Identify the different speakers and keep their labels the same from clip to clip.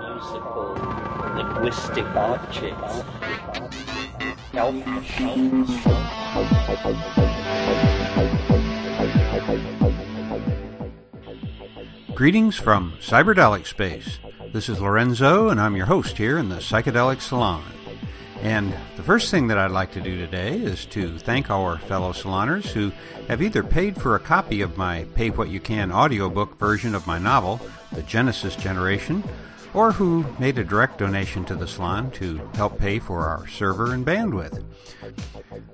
Speaker 1: musical linguistic objects.
Speaker 2: Greetings from Cyberdelic Space. This is Lorenzo, and I'm your host here in the Psychedelic Salon. And the first thing that I'd like to do today is to thank our fellow saloners who have either paid for a copy of my Pay What You Can audiobook version of my novel, The Genesis Generation, or who made a direct donation to the salon to help pay for our server and bandwidth.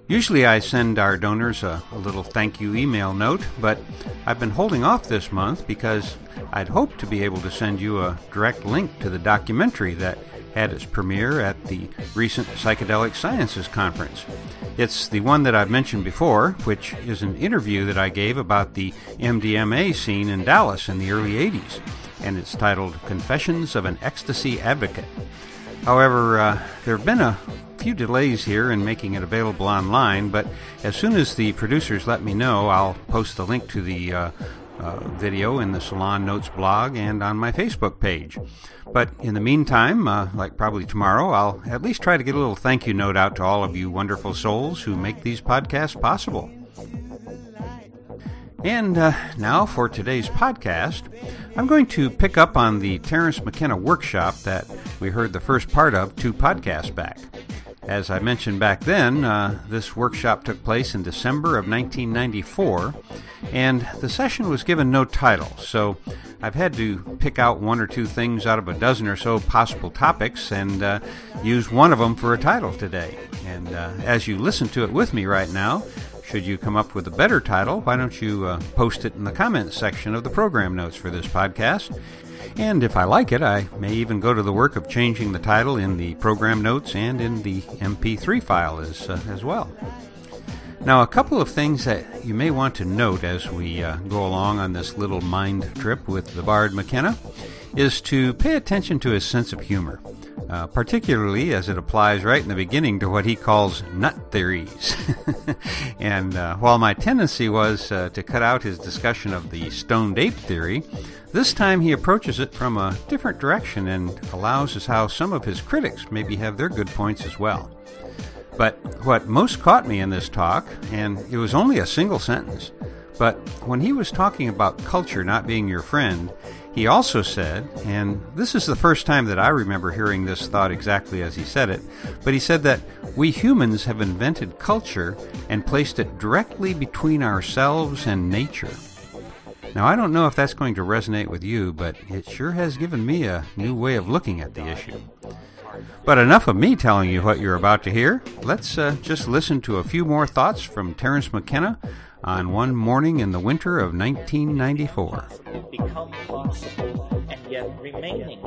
Speaker 2: Usually I send our donors a, a, little thank you email note, but I've been holding off this month because I'd hoped to be able to send you a direct link to the documentary that had its premiere at the recent Psychedelic Sciences Conference. It's the one that I've mentioned before, which is an interview that I gave about the MDMA scene in Dallas in the early 80s, and it's titled Confessions of an Ecstasy Advocate. However, uh, there have been a few delays here in making it available online, but as soon as the producers let me know, I'll post the link to the uh, uh, video in the Salon Notes blog and on my Facebook page. But in the meantime, uh, like probably tomorrow, I'll at least try to get a little thank you note out to all of you wonderful souls who make these podcasts possible. And uh, now for today's podcast, I'm going to pick up on the Terence McKenna workshop that we heard the first part of two podcasts back. As I mentioned back then, uh, this workshop took place in December of 1994, and the session was given no title, so I've had to pick out one or two things out of a dozen or so possible topics and uh, use one of them for a title today. And uh, as you listen to it with me right now, should you come up with a better title, why don't you uh, post it in the comments section of the program notes for this podcast? And if I like it, I may even go to the work of changing the title in the program notes and in the MP3 file as, uh, as well. Now, a couple of things that you may want to note as we uh, go along on this little mind trip with the Bard McKenna is to pay attention to his sense of humor, uh, particularly as it applies right in the beginning to what he calls nut theories. and uh, while my tendency was uh, to cut out his discussion of the stoned ape theory, this time he approaches it from a different direction and allows us how some of his critics maybe have their good points as well. But what most caught me in this talk, and it was only a single sentence, but when he was talking about culture not being your friend, he also said, and this is the first time that I remember hearing this thought exactly as he said it, but he said that we humans have invented culture and placed it directly between ourselves and nature. Now, I don't know if that's going to resonate with you, but it sure has given me a new way of looking at the issue. But enough of me telling you what you're about to hear. Let's uh, just listen to a few more thoughts from Terence McKenna on one morning in the winter of 1994. Become possible and yet remaining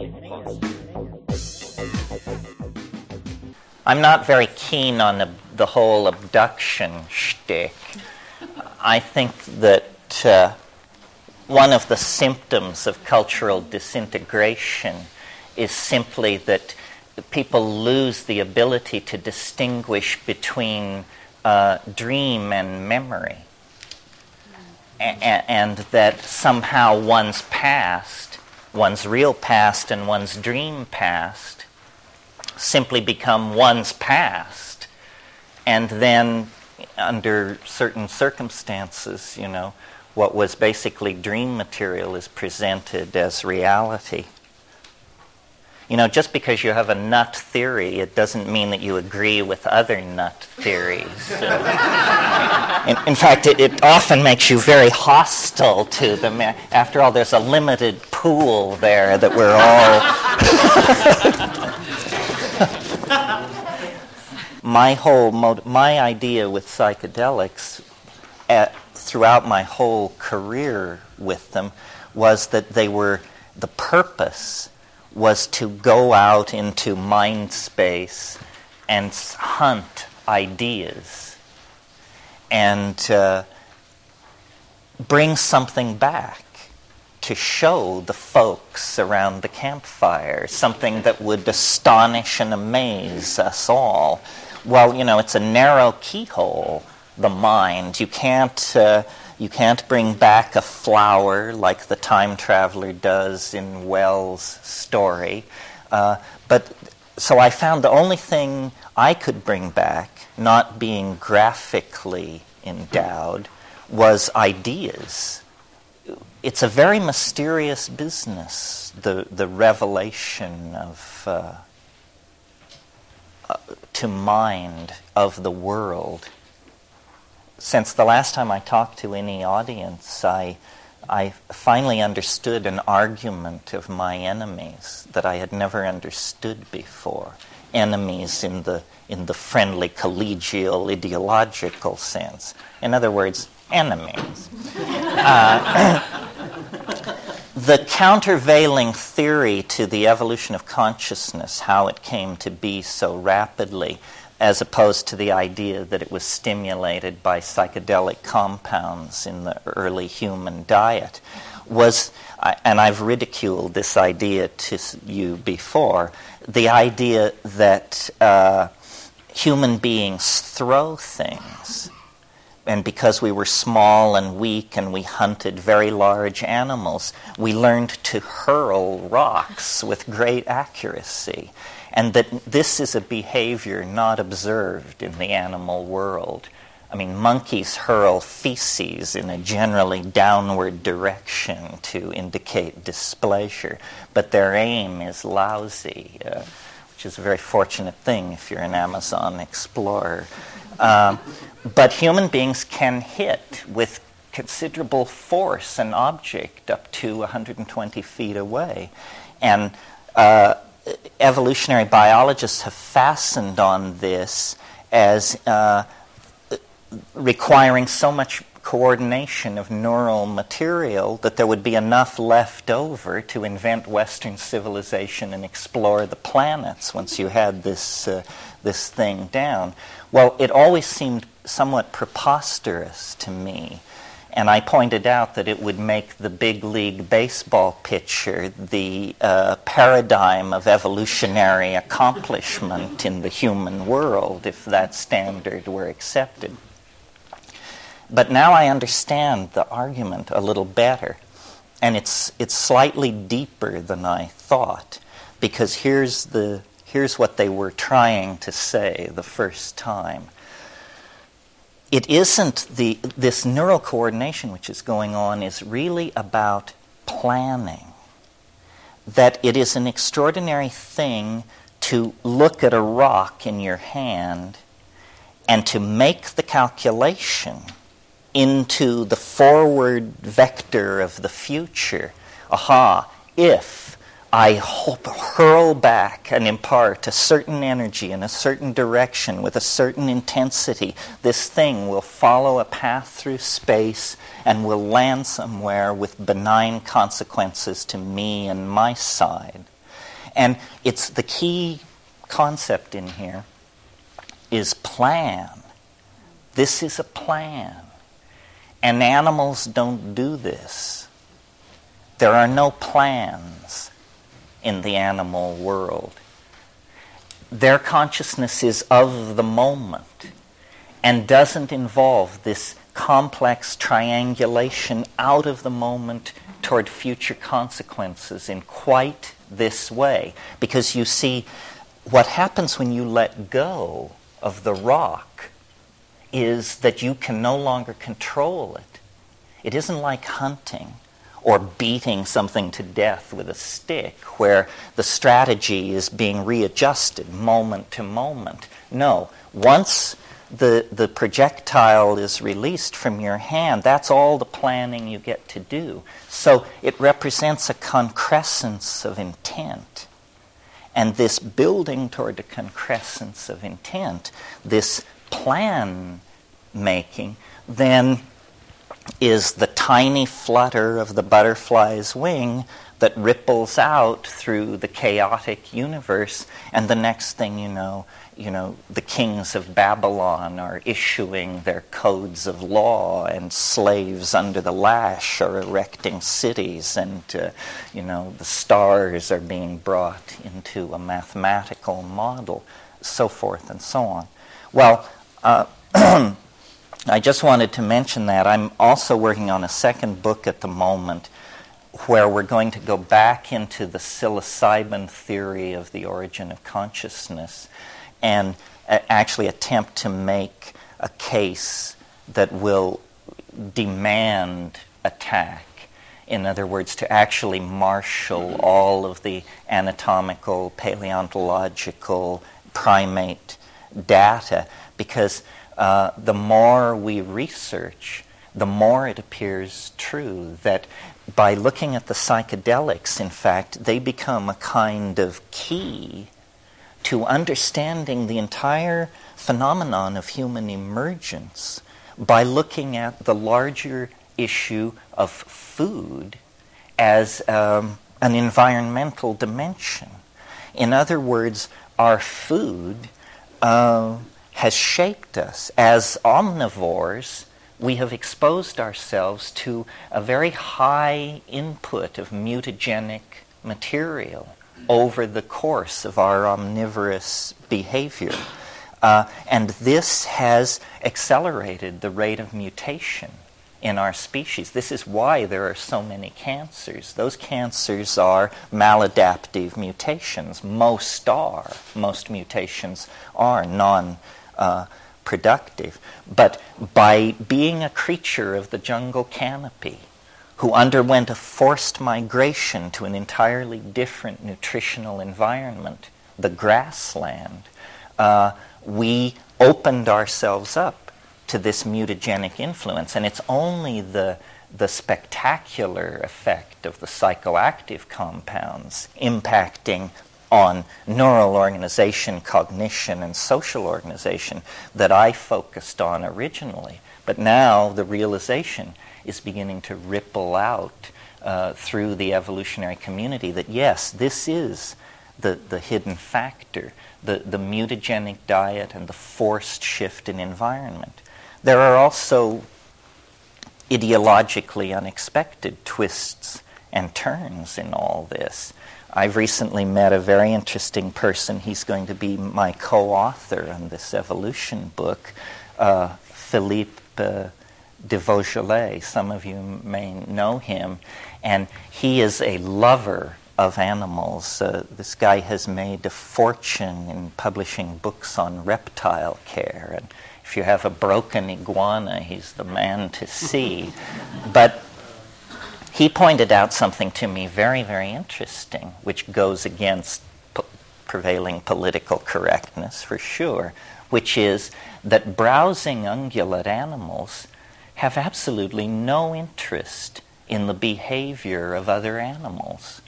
Speaker 1: I'm not very keen on the, the whole abduction shtick. I think that uh, one of the symptoms of cultural disintegration is simply that people lose the ability to distinguish between uh, dream and memory. And that somehow one's past, one's real past and one's dream past, simply become one's past. And then, under certain circumstances, you know, what was basically dream material is presented as reality. You know, just because you have a nut theory, it doesn't mean that you agree with other nut theories. in, in, fact, it, it, often makes you very hostile to them. After all, there's a limited pool there that we're all. my whole my idea with psychedelics at, throughout my whole career with them was that they were the purpose was to go out into mind space and hunt ideas and uh, bring something back to show the folks around the campfire, something that would astonish and amaze us all. Well, you know, it's a narrow keyhole the mind. You can't, uh, You can't bring back a flower like the time traveler does in Wells' story. Uh, but so I found the only thing I could bring back, not being graphically endowed, was ideas. It's a very mysterious business, the, the revelation of, uh, uh, to mind of the world. Since the last time I talked to any audience, I, I finally understood an argument of my enemies that I had never understood before. Enemies in the, in the friendly, collegial, ideological sense. In other words, enemies. Uh, the countervailing theory to the evolution of consciousness, how it came to be so rapidly, as opposed to the idea that it was stimulated by psychedelic compounds in the early human diet, was, and I've ridiculed this idea to you before, the idea that uh, human beings throw things and because we were small and weak and we hunted very large animals, we learned to hurl rocks with great accuracy. And that this is a behavior not observed in the animal world. I mean, monkeys hurl feces in a generally downward direction to indicate displeasure, but their aim is lousy, uh, which is a very fortunate thing if you're an Amazon explorer. Um, but human beings can hit with considerable force an object up to 120 feet away. And uh, evolutionary biologists have fastened on this as uh, requiring so much coordination of neural material that there would be enough left over to invent Western civilization and explore the planets once you had this, uh, this thing down. Well, it always seemed somewhat preposterous to me. And I pointed out that it would make the big league baseball pitcher the uh, paradigm of evolutionary accomplishment in the human world if that standard were accepted. But now I understand the argument a little better. And it's, it's slightly deeper than I thought, because here's, the, here's what they were trying to say the first time it isn't the this neural coordination which is going on is really about planning. That it is an extraordinary thing to look at a rock in your hand and to make the calculation into the forward vector of the future. Aha if I hope, hurl back and impart a certain energy in a certain direction with a certain intensity. This thing will follow a path through space and will land somewhere with benign consequences to me and my side. And it's the key concept in here is plan. This is a plan. And animals don't do this. There are no plans in the animal world. Their consciousness is of the moment and doesn't involve this complex triangulation out of the moment toward future consequences in quite this way. Because you see, what happens when you let go of the rock is that you can no longer control it. It isn't like hunting or beating something to death with a stick, where the strategy is being readjusted moment to moment. No, once the, the projectile is released from your hand, that's all the planning you get to do. So it represents a concrescence of intent. And this building toward a concrescence of intent, this plan making, then is the tiny flutter of the butterfly's wing that ripples out through the chaotic universe. And the next thing you know you know the kings of babylon are issuing their codes of law and slaves under the lash are erecting cities and uh, you know the stars are being brought into a mathematical model so forth and so on. Well uh, I just wanted to mention that. I'm also working on a second book at the moment where we're going to go back into the psilocybin theory of the origin of consciousness and uh, actually attempt to make a case that will demand attack. In other words, to actually marshal all of the anatomical, paleontological, primate data, because uh, the more we research, the more it appears true that by looking at the psychedelics, in fact, they become a kind of key to understanding the entire phenomenon of human emergence by looking at the larger issue of food as um, an environmental dimension. In other words, our food uh, has shaped us. As omnivores, we have exposed ourselves to a very high input of mutagenic material over the course of our omnivorous behavior. Uh, and this has accelerated the rate of mutation in our species. This is why there are so many cancers. Those cancers are maladaptive mutations. Most are. Most mutations are non uh, productive. But by being a creature of the jungle canopy, who underwent a forced migration to an entirely different nutritional environment, the grassland, uh, we opened ourselves up to this mutagenic influence. And it's only the, the spectacular effect of the psychoactive compounds impacting on neural organization, cognition, and social organization that I focused on originally. But now the realization is beginning to ripple out uh, through the evolutionary community that yes, this is the, the hidden factor, the, the mutagenic diet and the forced shift in environment. There are also ideologically unexpected twists and turns in all this. I've recently met a very interesting person. He's going to be my co author on this evolution book, uh, Philippe uh, de Vosjoli. Some of you may know him. And he is a lover of animals. Uh, this guy has made a fortune in publishing books on reptile care. And if you have a broken iguana, he's the man to see. but he pointed out something to me very, very interesting, which goes against p- prevailing political correctness for sure, which is that browsing ungulate animals have absolutely no interest in the behavior of other animals.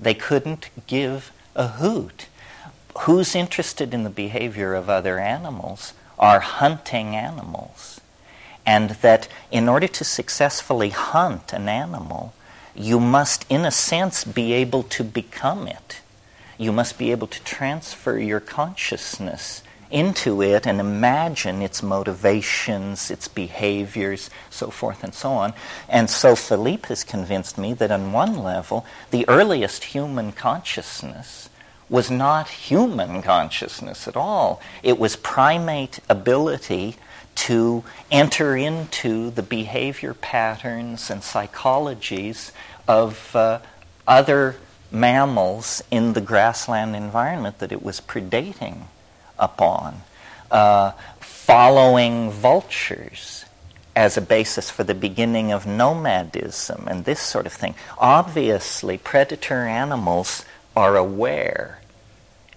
Speaker 1: They couldn't give a hoot. Who's interested in the behavior of other animals are hunting animals and that in order to successfully hunt an animal, you must, in a sense, be able to become it. You must be able to transfer your consciousness into it and imagine its motivations, its behaviors, so forth and so on. And so Philippe has convinced me that on one level, the earliest human consciousness was not human consciousness at all. It was primate ability to enter into the behavior patterns and psychologies of uh, other mammals in the grassland environment that it was predating upon. Uh, following vultures as a basis for the beginning of nomadism and this sort of thing. Obviously, predator animals are aware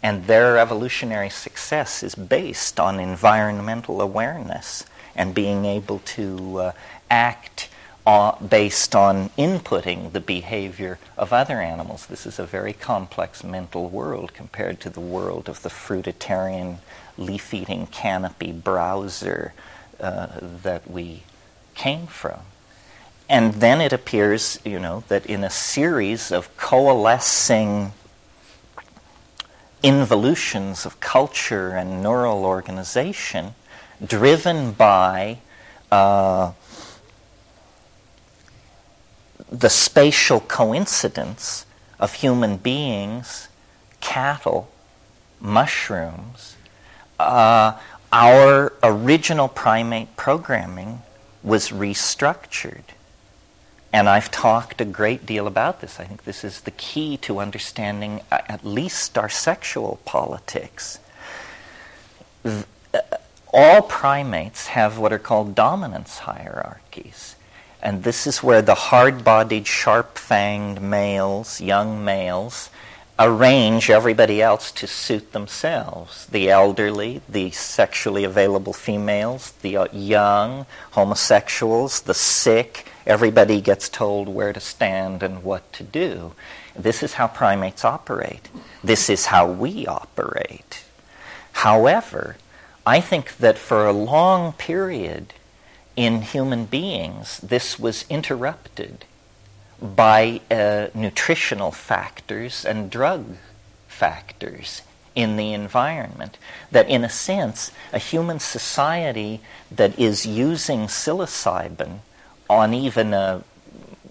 Speaker 1: and their evolutionary success is based on environmental awareness and being able to uh, act uh, based on inputting the behavior of other animals. This is a very complex mental world compared to the world of the fruitarian, leaf eating canopy browser uh, that we came from. And then it appears, you know, that in a series of coalescing involutions of culture and neural organization driven by uh, the spatial coincidence of human beings, cattle, mushrooms, uh, our original primate programming was restructured. And I've talked a great deal about this. I think this is the key to understanding uh, at least our sexual politics. Uh, all primates have what are called dominance hierarchies. And this is where the hard bodied, sharp fanged males, young males, arrange everybody else to suit themselves the elderly, the sexually available females, the uh, young, homosexuals, the sick. Everybody gets told where to stand and what to do. This is how primates operate. This is how we operate. However, I think that for a long period in human beings, this was interrupted by uh, nutritional factors and drug factors in the environment. That, in a sense, a human society that is using psilocybin on even a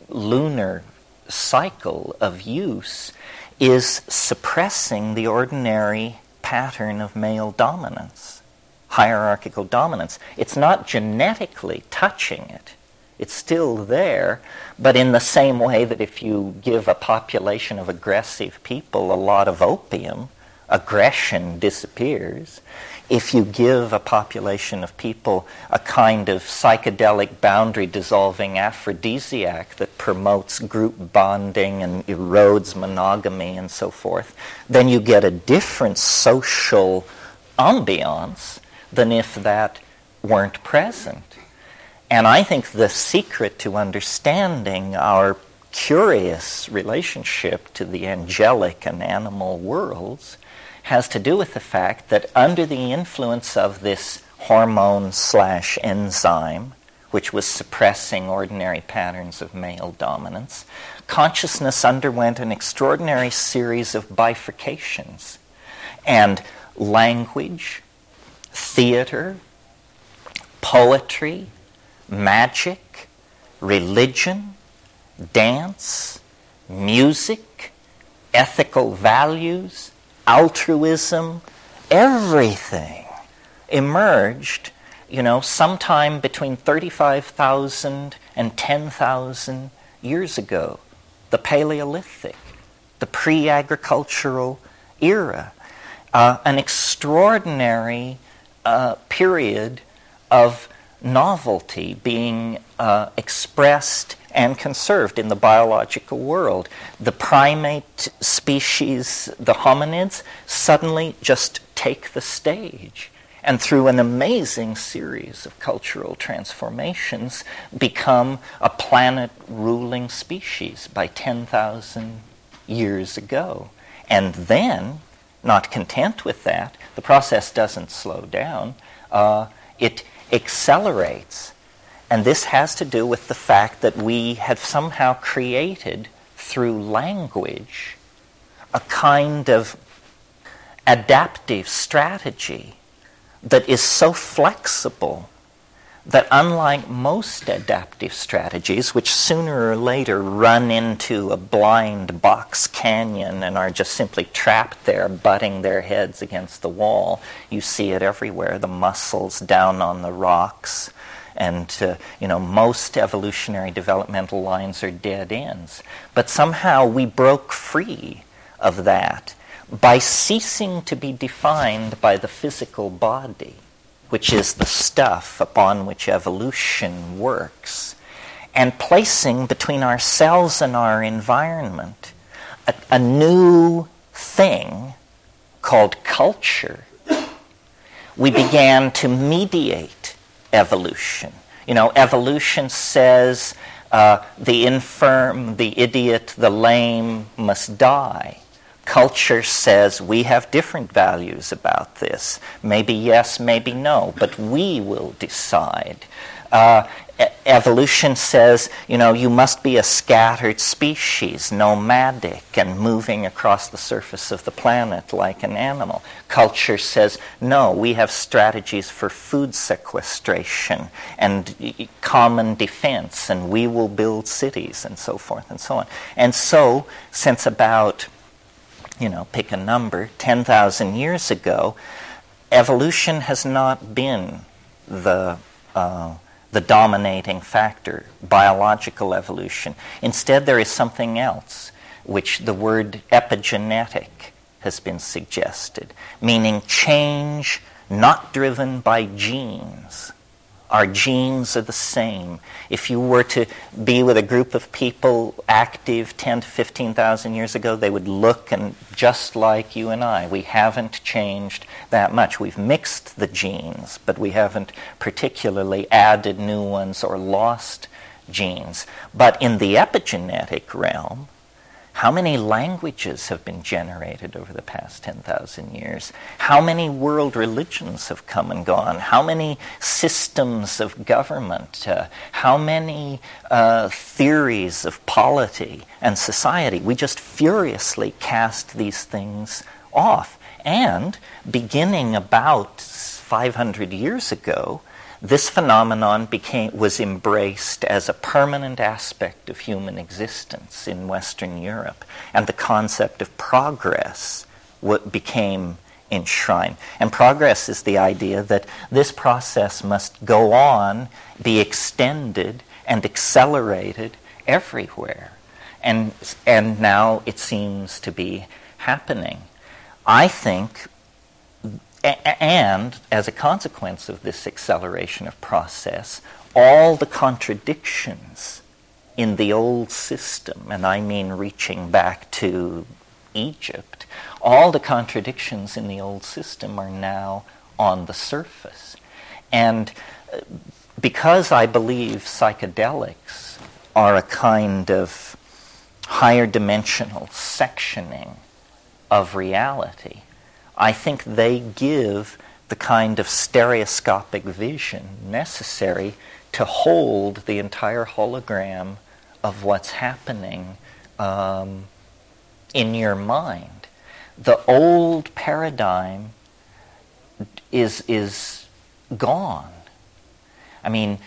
Speaker 1: lunar cycle of use is suppressing the ordinary pattern of male dominance, hierarchical dominance. It's not genetically touching it it's still there, but in the same way that if you give a population of aggressive people a lot of opium, aggression disappears. If you give a population of people a kind of psychedelic boundary dissolving aphrodisiac that promotes group bonding and erodes monogamy and so forth, then you get a different social ambiance than if that weren't present. And I think the secret to understanding our curious relationship to the angelic and animal worlds has to do with the fact that under the influence of this hormone slash enzyme, which was suppressing ordinary patterns of male dominance, consciousness underwent an extraordinary series of bifurcations. And language, theater, poetry, magic, religion, dance, music, ethical values, altruism, everything emerged, you know, sometime between 35,000 and 10,000 years ago. The Paleolithic, the pre agricultural era, uh, an extraordinary uh, period of novelty being uh, expressed and conserved in the biological world. The primate species, the hominids, suddenly just take the stage and through an amazing series of cultural transformations become a planet ruling species by 10,000 years ago. And then, not content with that, the process doesn't slow down. Uh, it accelerates. And this has to do with the fact that we have somehow created through language a kind of adaptive strategy that is so flexible that unlike most adaptive strategies, which sooner or later run into a blind box canyon and are just simply trapped there, butting their heads against the wall, you see it everywhere the mussels down on the rocks. And, uh, you know, most evolutionary developmental lines are dead ends. But somehow we broke free of that by ceasing to be defined by the physical body which is the stuff upon which evolution works, and placing between ourselves and our environment a, a new thing called culture, we began to mediate evolution. You know, evolution says uh, the infirm, the idiot, the lame must die culture says we have different values about this. Maybe yes, maybe no, but we will decide. Uh, e- evolution says, you know, you must be a scattered species, nomadic, and moving across the surface of the planet like an animal. Culture says, no, we have strategies for food sequestration and common defense, and we will build cities, and so forth and so on. And so, since about you know, pick a number, 10,000 years ago, evolution has not been the uh, the dominating factor, biological evolution. Instead, there is something else, which the word epigenetic has been suggested, meaning change not driven by genes, our genes are the same. If you were to be with a group of people active 10 to 15,000 years ago, they would look and just like you and I. We haven't changed that much. We've mixed the genes, but we haven't particularly added new ones or lost genes. But in the epigenetic realm, how many languages have been generated over the past 10,000 years? How many world religions have come and gone? How many systems of government? Uh, how many uh, theories of polity and society? We just furiously cast these things off. And beginning about 500 years ago, this phenomenon became, was embraced as a permanent aspect of human existence in Western Europe, and the concept of progress what became enshrined. And progress is the idea that this process must go on, be extended, and accelerated everywhere. And, and now it seems to be happening. I think and as a consequence of this acceleration of process, all the contradictions in the old system, and I mean reaching back to Egypt, all the contradictions in the old system are now on the surface. And uh, because I believe psychedelics are a kind of higher dimensional sectioning of reality, I think they give the kind of stereoscopic vision necessary to hold the entire hologram of what's happening um, in your mind. The old paradigm is, is gone. I mean,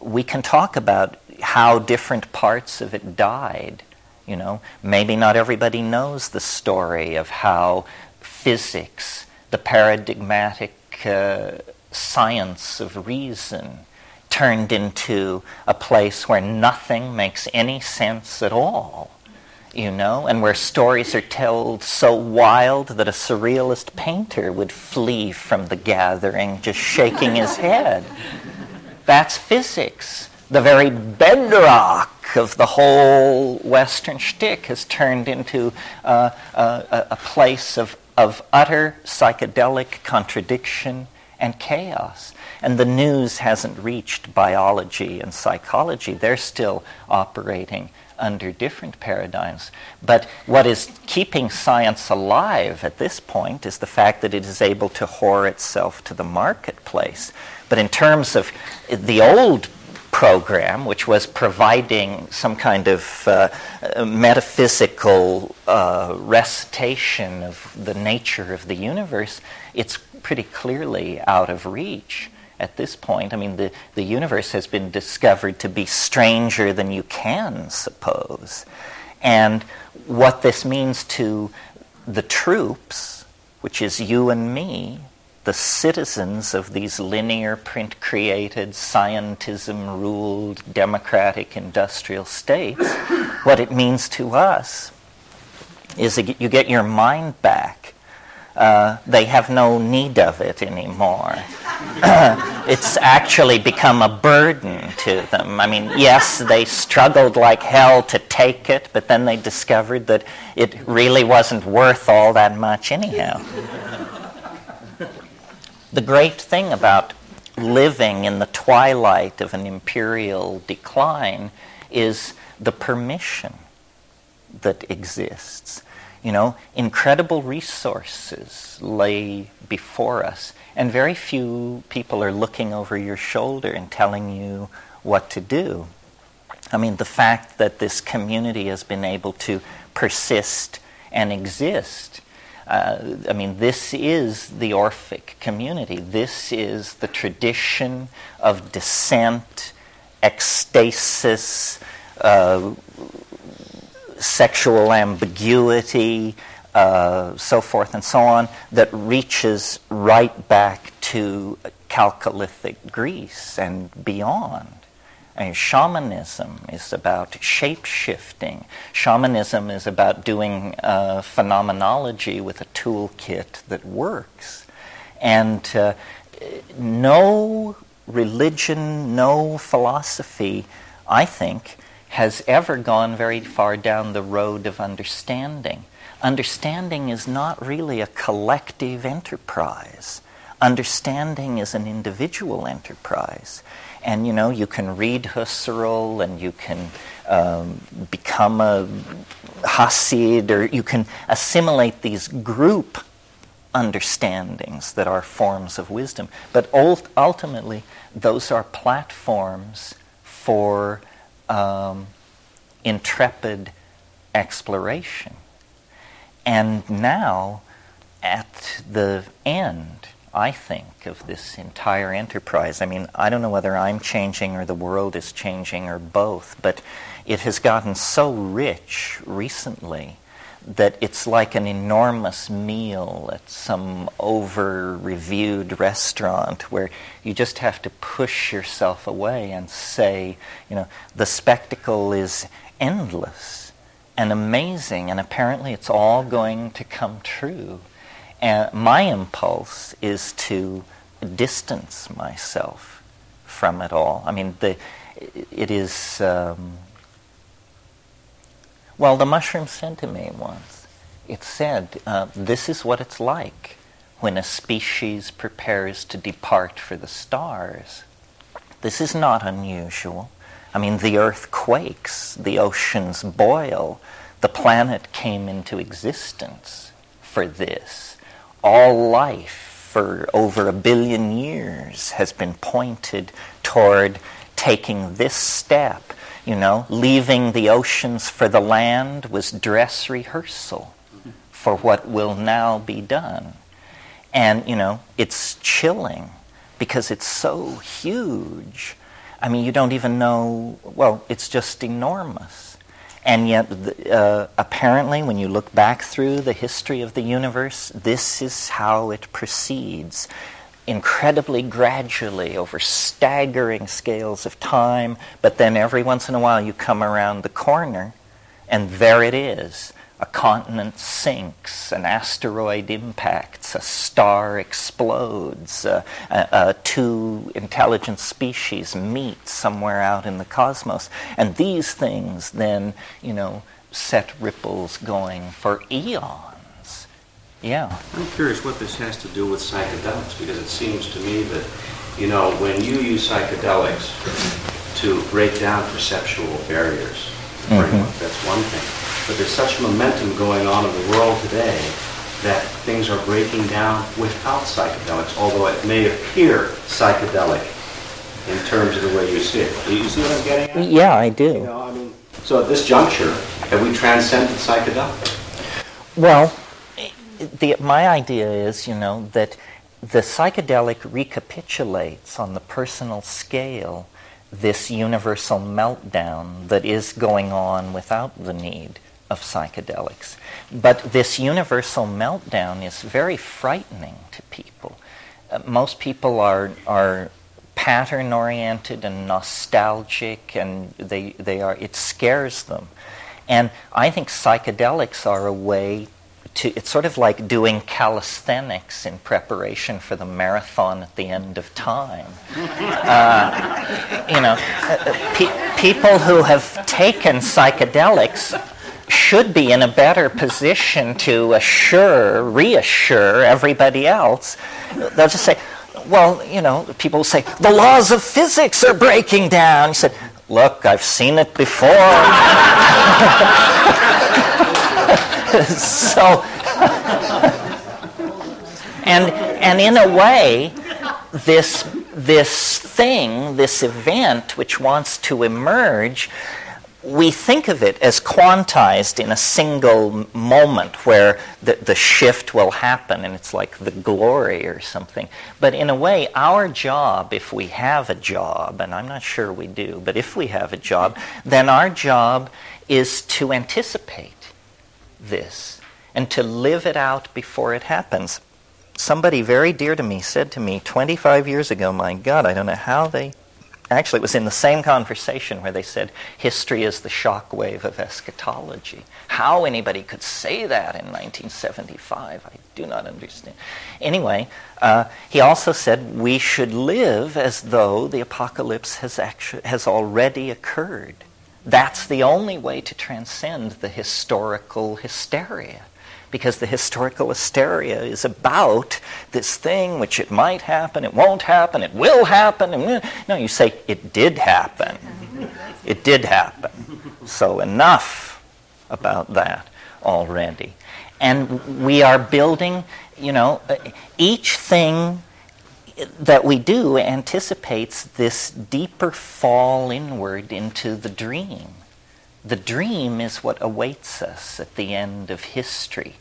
Speaker 1: we can talk about how different parts of it died. You know, maybe not everybody knows the story of how physics, the paradigmatic uh, science of reason, turned into a place where nothing makes any sense at all, you know, and where stories are told so wild that a surrealist painter would flee from the gathering just shaking his head. That's physics. The very bedrock of the whole Western shtick has turned into uh, a, a place of of utter psychedelic contradiction and chaos. And the news hasn't reached biology and psychology. They're still operating under different paradigms. But what is keeping science alive at this point is the fact that it is able to whore itself to the marketplace. But in terms of the old program, which was providing some kind of uh, metaphysical uh, recitation of the nature of the universe, it's pretty clearly out of reach at this point. I mean, the, the universe has been discovered to be stranger than you can suppose. And what this means to the troops, which is you and me, the citizens of these linear, print created, scientism ruled, democratic industrial states, what it means to us is that you get your mind back. Uh, they have no need of it anymore. it's actually become a burden to them. I mean, yes, they struggled like hell to take it, but then they discovered that it really wasn't worth all that much anyhow the great thing about living in the twilight of an imperial decline is the permission that exists. You know, incredible resources lay before us, and very few people are looking over your shoulder and telling you what to do. I mean, the fact that this community has been able to persist and exist uh, I mean, this is the Orphic community. This is the tradition of descent, ecstasis, uh, sexual ambiguity, uh, so forth and so on, that reaches right back to Chalcolithic Greece and beyond. And shamanism is about shape shifting. Shamanism is about doing uh, phenomenology with a toolkit that works. And uh, no religion, no philosophy, I think, has ever gone very far down the road of understanding. Understanding is not really a collective enterprise. Understanding is an individual enterprise. And you know, you can read Husserl and you can um, become a Hasid or you can assimilate these group understandings that are forms of wisdom. But ult- ultimately, those are platforms for um, intrepid exploration. And now, at the end, I think, of this entire enterprise. I mean, I don't know whether I'm changing or the world is changing or both, but it has gotten so rich recently that it's like an enormous meal at some over reviewed restaurant where you just have to push yourself away and say, you know, the spectacle is endless and amazing, and apparently it's all going to come true. And my impulse is to distance myself from it all. I mean, the, it is. Um, well, the mushroom said to me once, it said, uh, This is what it's like when a species prepares to depart for the stars. This is not unusual. I mean, the earth quakes, the oceans boil, the planet came into existence for this all life for over a billion years has been pointed toward taking this step. You know, leaving the oceans for the land was dress rehearsal for what will now be done. And, you know, it's chilling because it's so huge. I mean, you don't even know, well, it's just enormous. And yet, uh, apparently, when you look back through the history of the universe, this is how it proceeds incredibly gradually over staggering scales of time, but then every once in a while you come around the corner and there it is a continent sinks, an asteroid impacts, a star explodes, uh, uh, uh, two intelligent species meet somewhere out in the cosmos. And these things then, you know, set ripples going for eons. Yeah.
Speaker 3: I'm curious what this has to do with psychedelics because it seems to me that, you know, when you use psychedelics to break down perceptual barriers, mm-hmm. that's one thing but there's such momentum going on in the world today that things are breaking down without psychedelics, although it may appear psychedelic in terms of the way you see it. Do you see what I'm getting at?
Speaker 1: Yeah, I do.
Speaker 3: You know, I mean, so at this juncture, have we transcended psychedelics?
Speaker 1: Well, the, my idea is, you know, that the psychedelic recapitulates on the personal scale this universal meltdown that is going on without the need of psychedelics. But this universal meltdown is very frightening to people. Uh, most people are, are pattern oriented and nostalgic, and they, they are, it scares them. And I think psychedelics are a way to, it's sort of like doing calisthenics in preparation for the marathon at the end of time. Uh, you know, uh, pe- people who have taken psychedelics should be in a better position to assure, reassure everybody else. They'll just say, well, you know, people say, the laws of physics are breaking down. You said, look, I've seen it before. so, and, and in a way, this, this thing, this event which wants to emerge, we think of it as quantized in a single moment where the, the shift will happen and it's like the glory or something. But in a way, our job, if we have a job, and I'm not sure we do, but if we have a job, then our job is to anticipate this and to live it out before it happens. Somebody very dear to me said to me 25 years ago, My God, I don't know how they Actually, it was in the same conversation where they said history is the shock wave of eschatology. How anybody could say that in 1975, I do not understand. Anyway, uh, he also said we should live as though the apocalypse has, actu- has already occurred. That's the only way to transcend the historical hysteria because the historical hysteria is about this thing which it might happen, it won't happen, it will happen. And No, you say it did happen. It did happen. So enough about that already. And we are building, you know, each thing that we do anticipates this deeper fall inward into the dream the dream is what awaits us at the end of history.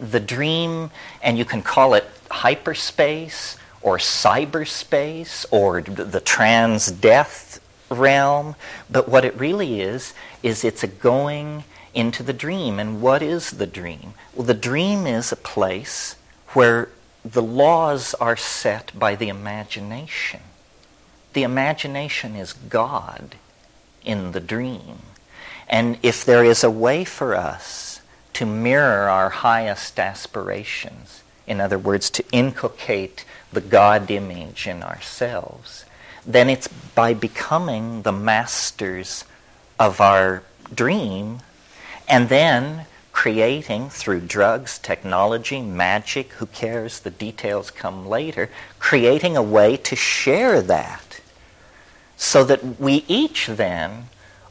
Speaker 1: The dream, and you can call it hyperspace or cyberspace or the trans death realm, but what it really is, is it's a going into the dream. And what is the dream? Well, the dream is a place where the laws are set by the imagination. The imagination is God in the dream. And if there is a way for us to mirror our highest aspirations, in other words, to inculcate the God image in ourselves, then it's by becoming the masters of our dream and then creating through drugs, technology, magic, who cares, the details come later, creating a way to share that so that we each then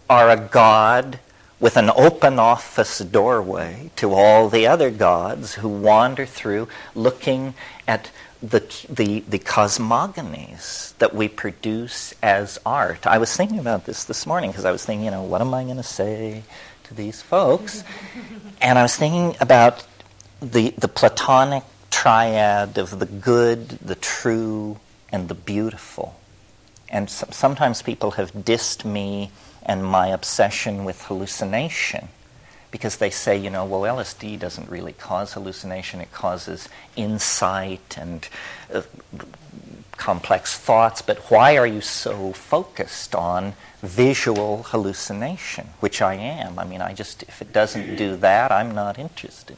Speaker 1: are a God with an open office doorway to all the other gods who wander through looking at the, the, the cosmogonies that we produce as art. I was thinking about this this morning because I was thinking, you know, what am I going to say to these folks? and I was thinking about the, the Platonic triad of the good, the true, and the beautiful. And so, sometimes people have dissed me and my obsession with hallucination because they say, you know, well, LSD doesn't really cause hallucination, it causes insight and uh, complex thoughts, but why are you so focused on visual hallucination, which I am? I mean, I just, if it doesn't do that, I'm not interested.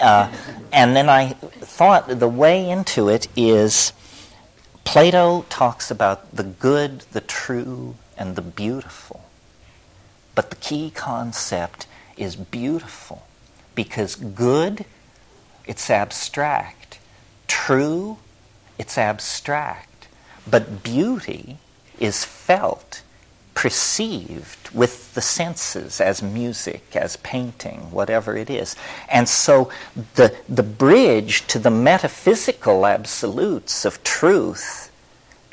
Speaker 1: Uh, and then I thought the way into it is Plato talks about the good, the true, and the beautiful. But the key concept is beautiful because good, it's abstract. True, it's abstract. But beauty is felt, perceived with the senses as music, as painting, whatever it is. And so the, the bridge to the metaphysical absolutes of truth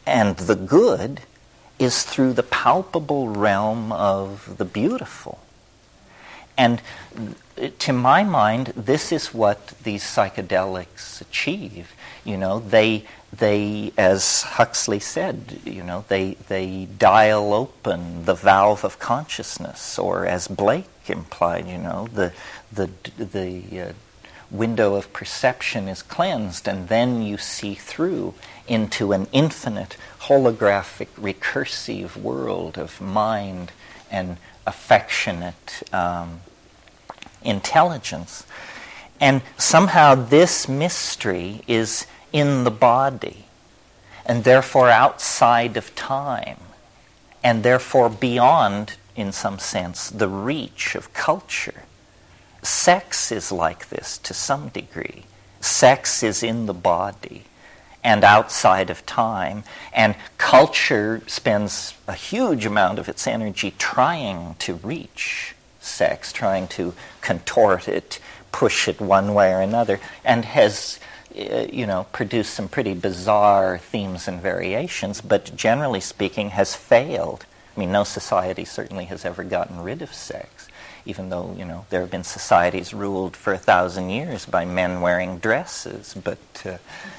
Speaker 1: and the good is through the palpable realm of the beautiful. And to my mind, this is what these psychedelics achieve. You know, they, they, as Huxley said, you know, they, they dial open the valve of consciousness, or as Blake implied, you know, the, the, the uh, window of perception is cleansed, and then you see through into an infinite, holographic, recursive world of mind and affectionate um, intelligence. And somehow this mystery is in the body, and therefore outside of time, and therefore beyond, in some sense, the reach of culture. Sex is like this to some degree. Sex is in the body and outside of time. And culture spends a huge amount of its energy trying to reach sex, trying to contort it, push it one way or another, and has uh, you know, produced some pretty bizarre themes and variations, but generally speaking has failed. I mean, no society certainly has ever gotten rid of sex even though you know there have been societies ruled for a thousand years by men wearing dresses, but uh,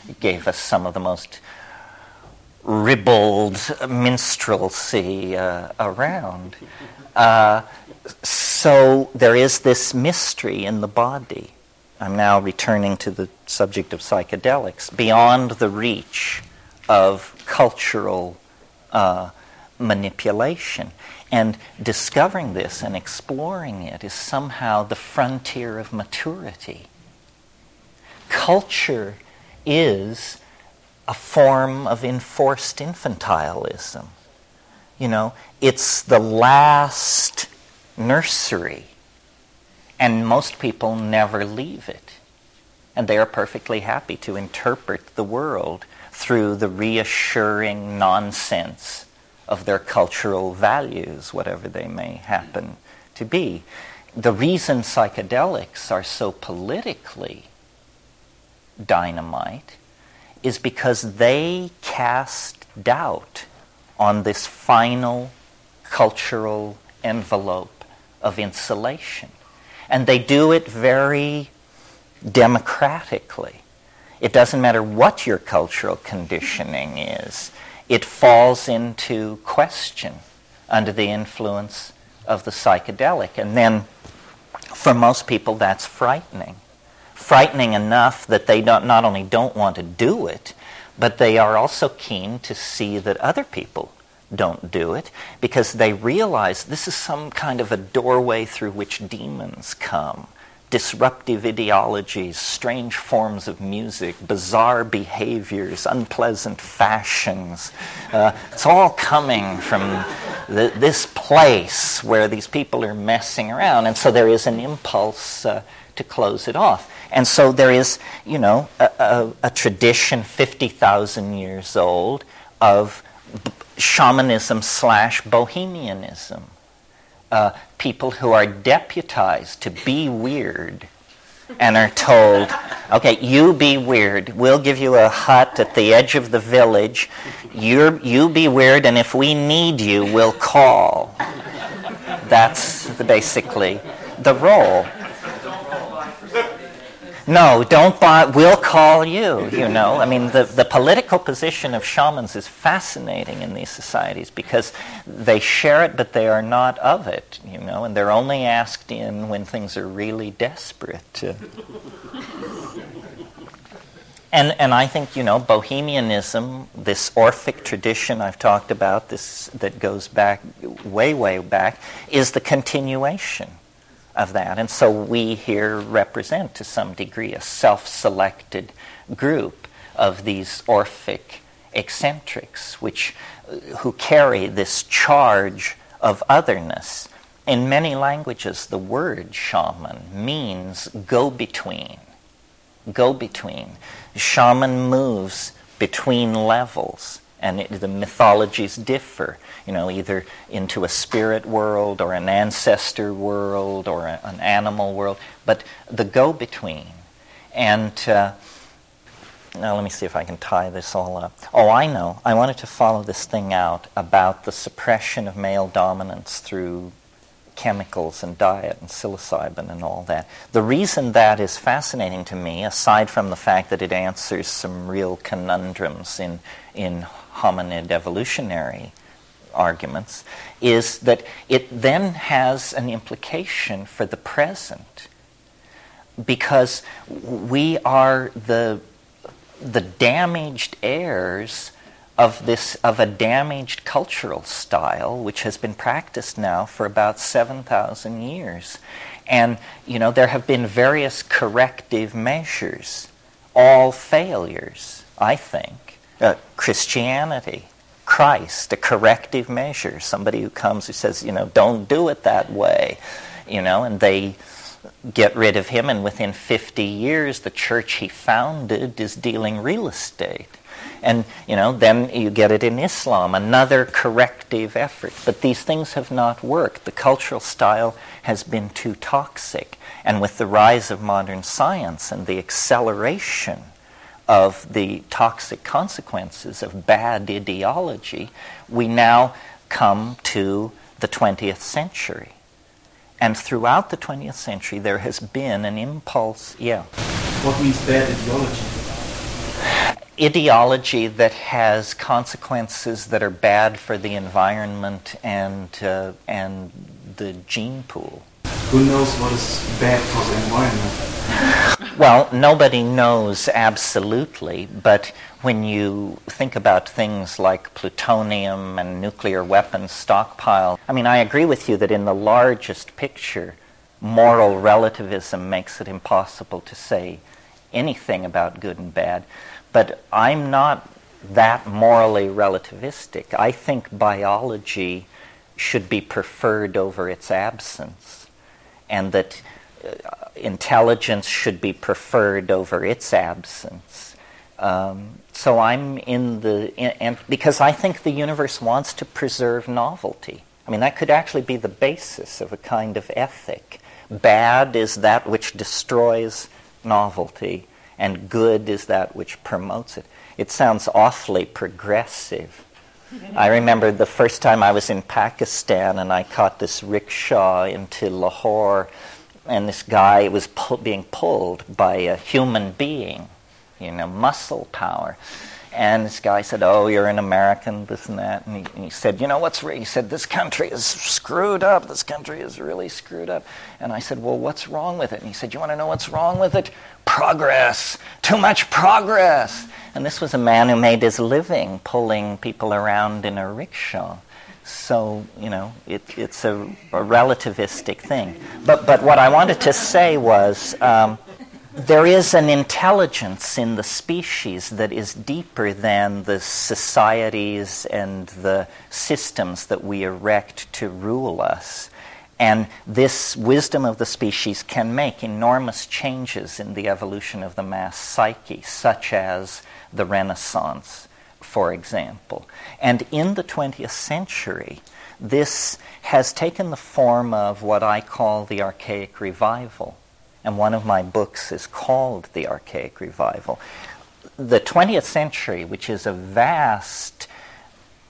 Speaker 1: it gave us some of the most ribald minstrelsy uh, around. Uh, so there is this mystery in the body, I'm now returning to the subject of psychedelics, beyond the reach of cultural uh, manipulation. And discovering this and exploring it is somehow the frontier of maturity. Culture is a form of enforced infantilism. You know, it's the last nursery, and most people never leave it. And they are perfectly happy to interpret the world through the reassuring nonsense of their cultural values, whatever they may happen to be. The reason psychedelics are so politically dynamite is because they cast doubt on this final cultural envelope of insulation. And they do it very democratically. It doesn't matter what your cultural conditioning is, it falls into question under the influence of the psychedelic. And then, for most people, that's frightening. Frightening enough that they don't, not only don't want to do it, but they are also keen to see that other people don't do it because they realize this is some kind of a doorway through which demons come. Disruptive ideologies, strange forms of music, bizarre behaviors, unpleasant fashions. Uh, it's all coming from the, this place where these people are messing around. And so there is an impulse uh, to close it off. And so there is, you know, a, a, a tradition 50,000 years old of b- shamanism slash bohemianism. Uh, people who are deputized to be weird and are told, okay, you be weird. We'll give you a hut at the edge of the village. You're, you be weird, and if we need you, we'll call. That's the, basically the role. No, don't we'll call you, you know. I mean, the, the political position of shamans is fascinating in these societies because they share it, but they are not of it, you know, and they're only asked in when things are really desperate. and, and I think, you know, bohemianism, this Orphic tradition I've talked about, this that goes back way, way back, is the continuation of that. And so we here represent, to some degree, a self selected group of these Orphic eccentrics, which, uh, who carry this charge of otherness. In many languages, the word shaman means go between. Go between. Shaman moves between levels and it, the mythologies differ, you know, either into a spirit world or an ancestor world or a, an animal world, but the go-between. And uh, now let me see if I can tie this all up. Oh, I know. I wanted to follow this thing out about the suppression of male dominance through chemicals and diet and psilocybin and all that. The reason that is fascinating to me, aside from the fact that it answers some real conundrums in, in hominid evolutionary arguments, is that it then has an implication for the present because we are the, the damaged heirs of this of a damaged cultural style which has been practiced now for about 7000 years. And you know there have been various corrective measures all failures i think uh, Christianity, Christ, a corrective measure, somebody who comes who says, you know, don't do it that way, you know, and they get rid of him, and within 50 years, the church he founded is dealing real estate. And, you know, then you get it in Islam, another corrective effort. But these things have not worked. The cultural style has been too toxic. And with the rise of modern science and the acceleration of the toxic consequences of bad ideology, we now come to the 20th century. And throughout the 20th century, there has been an impulse, yeah.
Speaker 4: What means bad ideology?
Speaker 1: Ideology that has consequences that are bad for the environment and, uh, and the gene pool.
Speaker 4: Who knows what is bad for the environment?
Speaker 1: Well, nobody knows absolutely, but when you think about things like plutonium and nuclear weapons stockpile, I mean, I agree with you that in the largest picture, moral relativism makes it impossible to say anything about good and bad. But I'm not that morally relativistic. I think biology should be preferred over its absence, and that intelligence should be preferred over its absence. Um, so I'm in the, in, and because I think the universe wants to preserve novelty. I mean, that could actually be the basis of a kind of ethic. Bad is that which destroys novelty, and good is that which promotes it. It sounds awfully progressive. I remember the first time I was in Pakistan and I caught this rickshaw into Lahore, and this guy was pu- being pulled by a human being, you know, muscle power. And this guy said, "Oh, you're an American, this and that." And he, and he said, "You know what's?" Re-? He said, "This country is screwed up. This country is really screwed up." And I said, "Well, what's wrong with it?" And he said, "You want to know what's wrong with it? Progress. Too much progress." And this was a man who made his living pulling people around in a rickshaw. So you know, it, it's a, a, relativistic thing. But but what I wanted to say was. Um, there is an intelligence in the species that is deeper than the societies and the systems that we erect to rule us. And this wisdom of the species can make enormous changes in the evolution of the mass psyche, such as the Renaissance, for example. And in the 20th century, this has taken the form of what I call the archaic revival and one of my books is called The Archaic Revival. The 20th century, which is a vast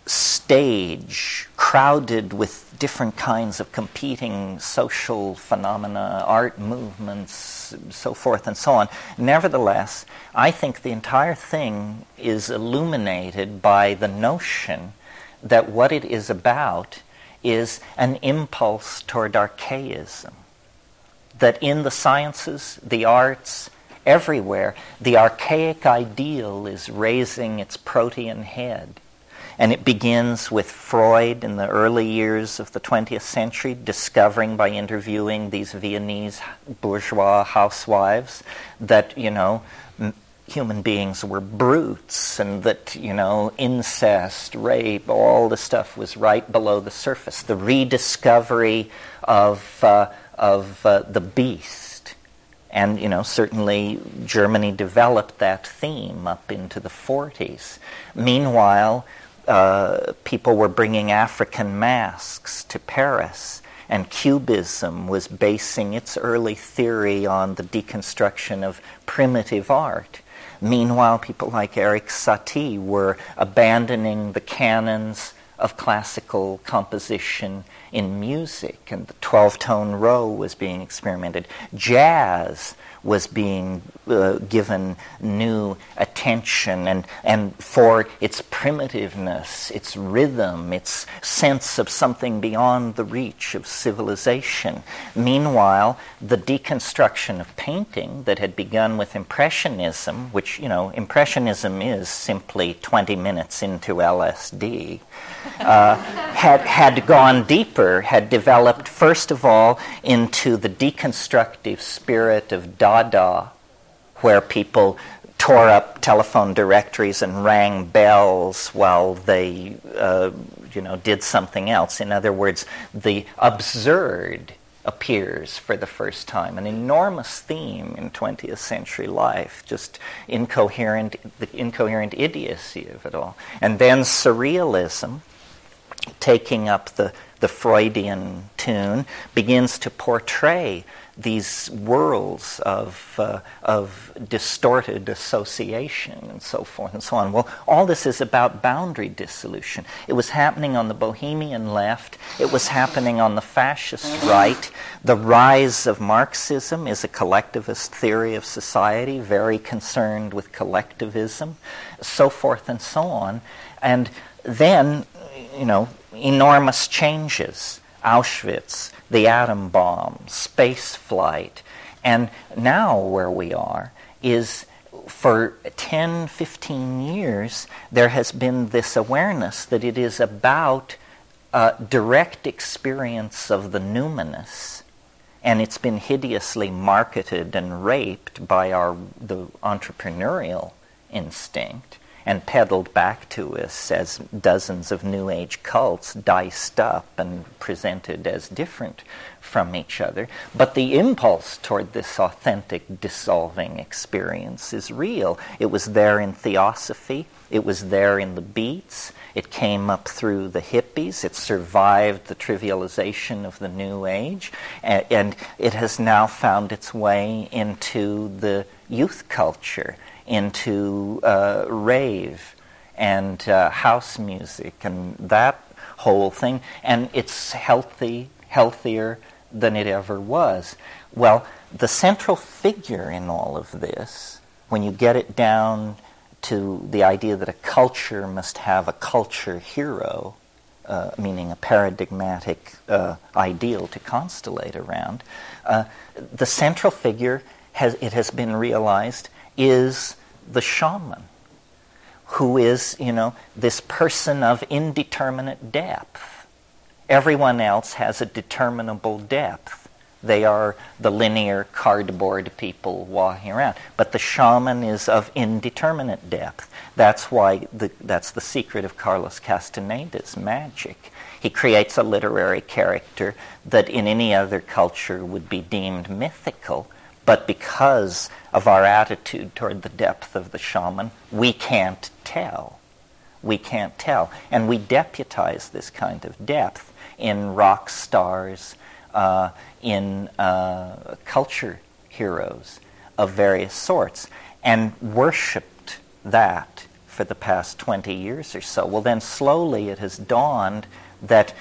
Speaker 1: stage crowded with different kinds of competing social phenomena, art movements, so forth and so on. Nevertheless, I think the entire thing is illuminated by the notion that what it is about is an impulse toward archaism that in the sciences, the arts, everywhere, the archaic ideal is raising its protean head. And it begins with Freud in the early years of the 20th century, discovering by interviewing these Viennese bourgeois housewives that, you know, m- human beings were brutes and that, you know, incest, rape, all the stuff was right below the surface. The rediscovery of. Uh, of uh, the beast. And, you know, certainly Germany developed that theme up into the 40s. Meanwhile, uh, people were bringing African masks to Paris, and Cubism was basing its early theory on the deconstruction of primitive art. Meanwhile, people like Erik Satie were abandoning the canons of classical composition in music, and the 12 tone row was being experimented. Jazz was being uh, given new attention and, and for its primitiveness, its rhythm, its sense of something beyond the reach of civilization. Meanwhile, the deconstruction of painting that had begun with Impressionism, which, you know, Impressionism is simply 20 minutes into LSD, uh, had, had gone deeper, had developed, first of all, into the deconstructive spirit of Dada, where people tore up telephone directories and rang bells while they, uh, you know, did something else. In other words, the absurd appears for the first time, an enormous theme in 20th century life, just incoherent, the incoherent idiocy of it all. And then surrealism, taking up the, the Freudian tune, begins to portray these worlds of, uh, of distorted association and so forth and so on. Well, all this is about boundary dissolution. It was happening on the Bohemian left, it was happening on the fascist right. The rise of Marxism is a collectivist theory of society, very concerned with collectivism, so forth and so on. And then, you know, enormous changes. Auschwitz, the atom bomb, space flight, And now where we are is for 10, 15 years, there has been this awareness that it is about a direct experience of the numinous. And it's been hideously marketed and raped by our the entrepreneurial instinct and peddled back to us as dozens of New Age cults diced up and presented as different from each other. But the impulse toward this authentic dissolving experience is real. It was there in theosophy, it was there in the beats, it came up through the hippies, it survived the trivialization of the New Age, and, it has now found its way into the youth culture into uh, rave and uh, house music and that whole thing, and it's healthy, healthier than it ever was. Well, the central figure in all of this, when you get it down to the idea that a culture must have a culture hero, uh, meaning a paradigmatic uh, ideal to constellate around, uh, the central figure has it has been realized is the shaman, who is, you know, this person of indeterminate depth. Everyone else has a determinable depth. They are the linear cardboard people walking around. But the shaman is of indeterminate depth. That's why the, that's the secret of Carlos Castaneda's magic. He creates a literary character that in any other culture would be deemed mythical, but because of our attitude toward the depth of the shaman, we can't tell. We can't tell. And we deputize this kind of depth in rock stars, uh, in uh, culture heroes of various sorts, and worshipped that for the past 20 years or so. Well, then slowly it has dawned that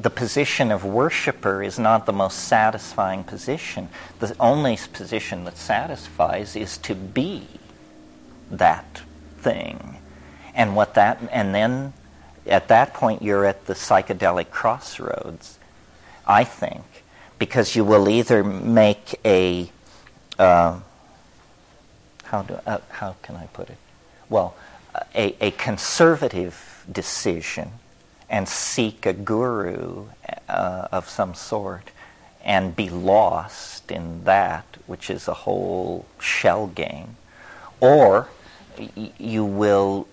Speaker 1: the position of worshiper is not the most satisfying position. The only position that satisfies is to be that thing. And what that and then at that point you're at the psychedelic crossroads, I think, because you will either make a uh, how do uh, how can I put it? Well, a, a conservative decision and seek a guru uh, of some sort and be lost in that, which is a whole shell game. Or y- you will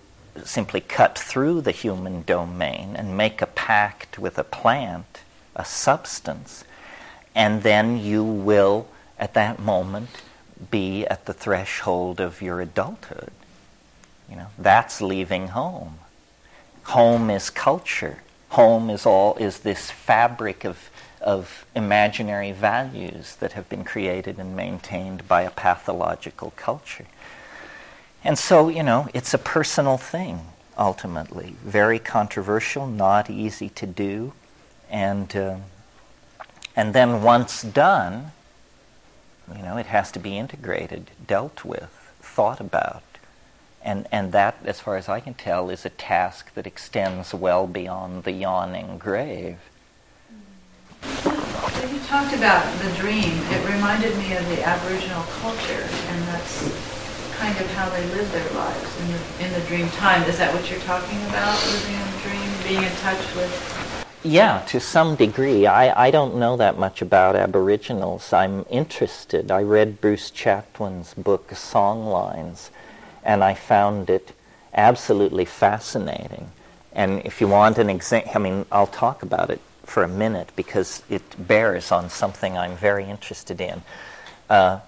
Speaker 1: simply cut through the human domain and make a pact with a plant, a substance, and then you will, at that moment, be at the threshold of your adulthood. You know, that's leaving home. Home is culture. Home is all is this fabric of of imaginary values that have been created and maintained by a pathological culture. And so, you know, it's a personal thing ultimately, very controversial, not easy to do, and uh, and then once done, you know, it has to be integrated, dealt with, thought about. And, and that, as far as I can tell, is a task that extends well beyond the yawning grave.
Speaker 5: When you talked about the dream, it reminded me of the Aboriginal culture, and that's kind of how they live their lives in the, in the dream time. Is that what you're talking about, living in the dream, being in touch with?
Speaker 1: Yeah, to some degree. I, I don't know that much about Aboriginals. I'm interested. I read Bruce Chatwin's book, Songlines, and I found it absolutely fascinating. And if you want an example, I mean, I'll talk about it for a minute because it bears on something I'm very interested in. Uh,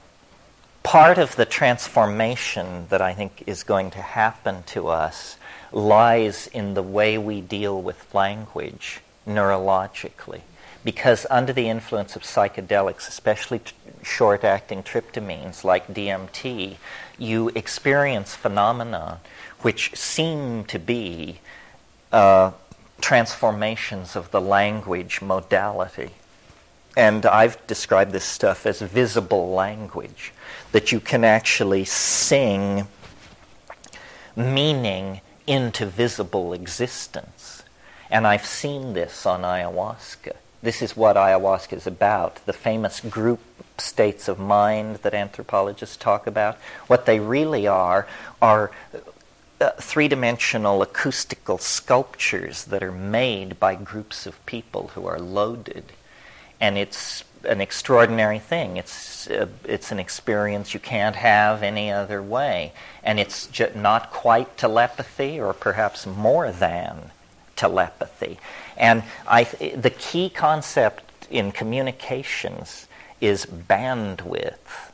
Speaker 1: part of the transformation that I think is going to happen to us lies in the way we deal with language neurologically. Because under the influence of psychedelics, especially t- short acting tryptamines like DMT, you experience phenomena which seem to be uh, transformations of the language modality. And I've described this stuff as visible language, that you can actually sing meaning into visible existence. And I've seen this on ayahuasca. This is what ayahuasca is about. The famous group states of mind that anthropologists talk about. What they really are are uh, three dimensional acoustical sculptures that are made by groups of people who are loaded. And it's an extraordinary thing. It's, uh, it's an experience you can't have any other way. And it's not quite telepathy, or perhaps more than telepathy. And I th- the key concept in communications is bandwidth.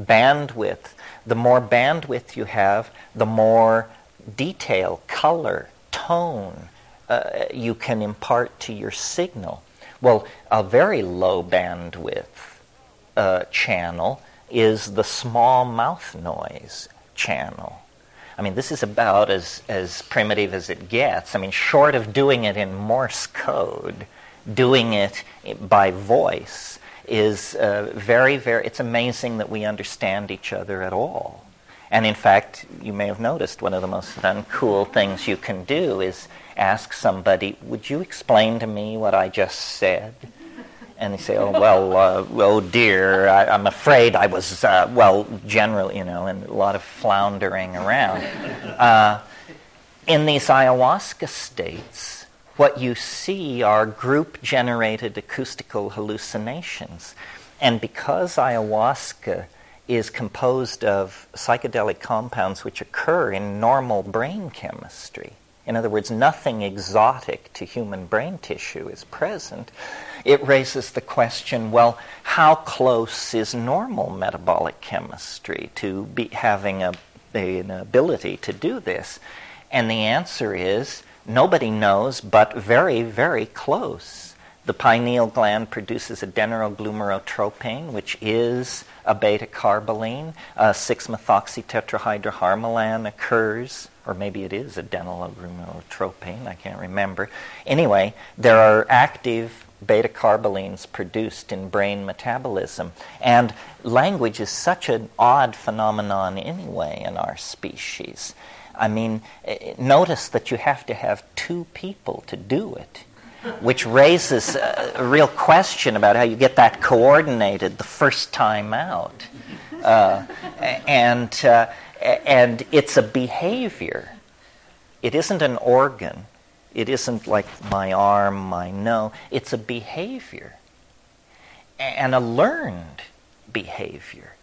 Speaker 1: Bandwidth. The more bandwidth you have, the more detail, color, tone uh, you can impart to your signal. Well, a very low bandwidth uh, channel is the small mouth noise channel. I mean, this is about as, as primitive as it gets. I mean, short of doing it in Morse code, doing it by voice is uh, very, very, it's amazing that we understand each other at all. And in fact, you may have noticed one of the most uncool things you can do is ask somebody, Would you explain to me what I just said? And they say, Oh, well, uh, oh dear, I, am afraid I was, uh, well, generally, you know, and a lot of floundering around. Uh, in these ayahuasca states, what you see are group generated acoustical hallucinations. And because ayahuasca is composed of psychedelic compounds which occur in normal brain chemistry, in other words, nothing exotic to human brain tissue is present, it raises the question well, how close is normal metabolic chemistry to having a, an ability to do this? And the answer is nobody knows, but very, very close. The pineal gland produces adrenoglomerulotropin, which is a beta carboline. Uh, 6 methoxytetrahydroharmalan occurs, or maybe it is adrenoglomerulotropin, I can't remember. Anyway, there are active beta carbolines produced in brain metabolism. And language is such an odd phenomenon anyway in our species. I mean, eh, notice that you have to have two people to do it which raises a, real question about how you get that coordinated the first time out. Uh, and, uh, and it's a behavior. It isn't an organ. It isn't like my arm, my nose. It's a behavior. And a learned behavior.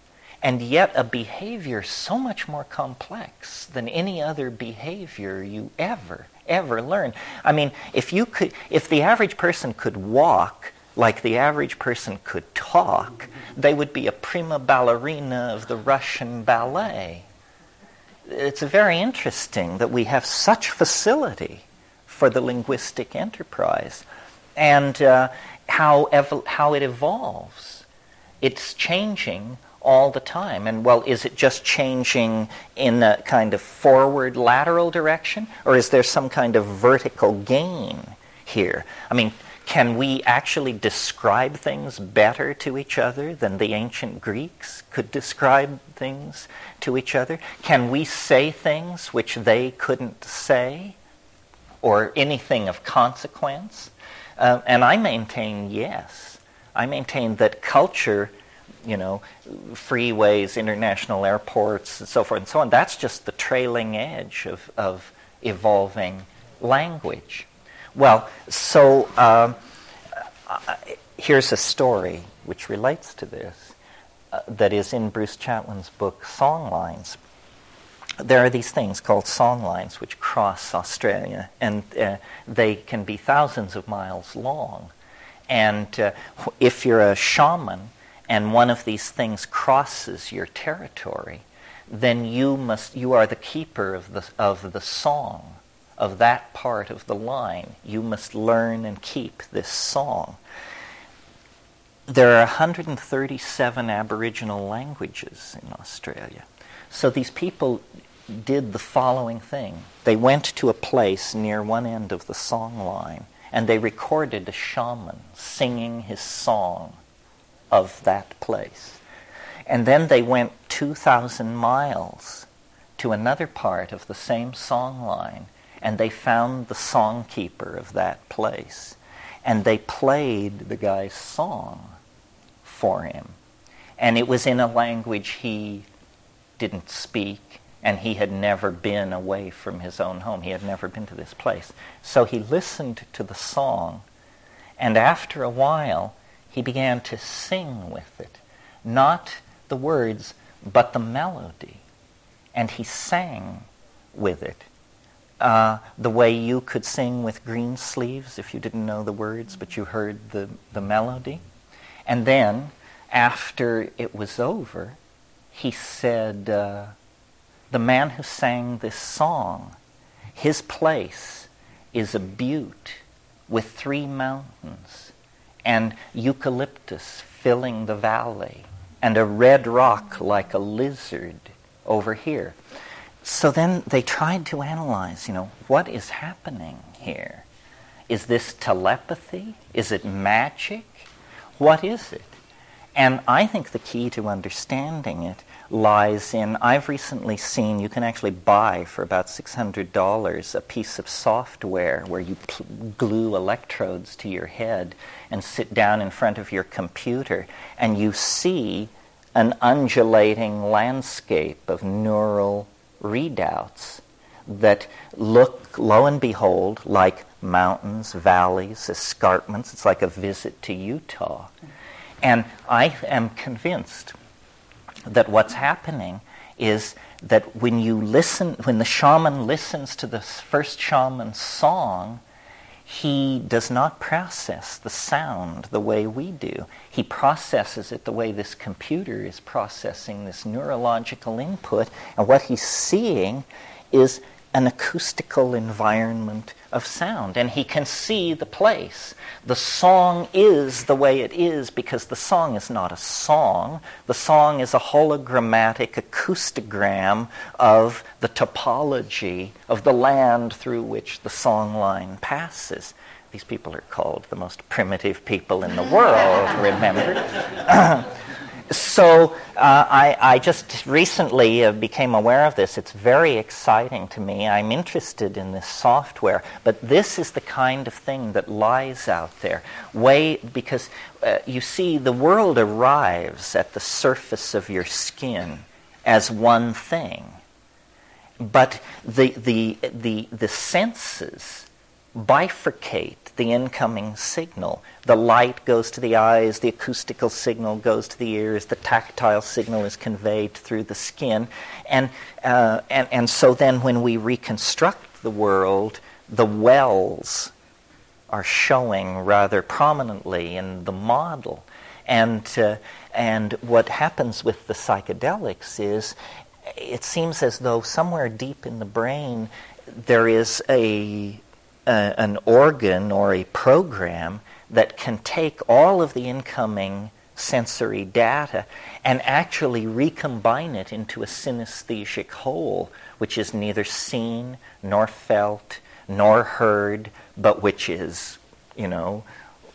Speaker 1: And yet, a behavior so much more complex than any other behavior you ever ever learn. I mean, if you could, if the average person could walk like the average person could talk, they would be a prima ballerina of the Russian ballet. It's very interesting that we have such facility for the linguistic enterprise and uh, how, ev- how it evolves. It's changing all the time. And well, is it just changing in a kind of forward lateral direction, or is there some kind of vertical gain here? I mean, can we actually describe things better to each other than the ancient Greeks could describe things to each other? Can we say things which they couldn't say, or anything of consequence? Uh, and I maintain yes. I maintain that culture you know, freeways, international airports, and so forth and so on. That's just the trailing edge of, of evolving language. Well, so uh, here's a story which relates to this uh, that is in Bruce Chatwin's book, Songlines. There are these things called songlines which cross Australia, and uh, they can be thousands of miles long. And uh, if you're a shaman, and one of these things crosses your territory, then you must you are the keeper of the of the song of that part of the line. You must learn and keep this song. There are 137 Aboriginal languages in Australia. So these people did the following thing. They went to a place near one end of the song line and they recorded a shaman singing his song of that place. And then they went 2,000 miles to another part of the same song line, and they found the songkeeper of that place. and they played the guy's song for him. And it was in a language he didn't speak, and he had never been away from his own home. He had never been to this place. So he listened to the song, and after a while, he began to sing with it. Not the words, but the melody. And he sang with it. Uh, the way you could sing with Greensleeves if you didn't know the words, but you heard the, the melody. And then, after it was over, he said, uh, The man who sang this song, his place is a butte with three mountains and eucalyptus filling the valley and a red rock like a lizard over here. So then they tried to analyze, you know, what is happening here? Is this telepathy? Is it magic? What is it? And I think the key to understanding it lies in I've recently seen you can actually buy for about $600 a piece of software where you pl- glue electrodes to your head and sit down in front of your computer and you see an undulating landscape of neural readouts that look, lo and behold, like mountains, valleys, escarpments. It's like a visit to Utah. And I am convinced that what's happening is that when you listen, when the shaman listens to the first shaman's song, he does not process the sound the way we do. He processes it the way this computer is processing this neurological input, and what he's seeing is an acoustical environment of sound, and he can see the place. The song is the way it is because the song is not a song. The song is a hologrammatic acoustogram of the topology of the land through which the song line passes. These people are called the most primitive people in the world, remember? so uh, I, I, just recently uh, became aware of this. It's very exciting to me. I'm interested in this software, but this is the kind of thing that lies out there. Way because uh, you see, the world arrives at the surface of your skin as one thing, but the the the the senses bifurcate the incoming signal. The light goes to the eyes, the acoustical signal goes to the ears, the tactile signal is conveyed through the skin. And, uh, and, and so then when we reconstruct the world, the wells are showing rather prominently in the model. And, uh, and what happens with the psychedelics is it seems as though somewhere deep in the brain there is a a, an organ or a program that can take all of the incoming sensory data and actually recombine it into a synesthetic whole, which is neither seen nor felt nor heard, but which is, you know,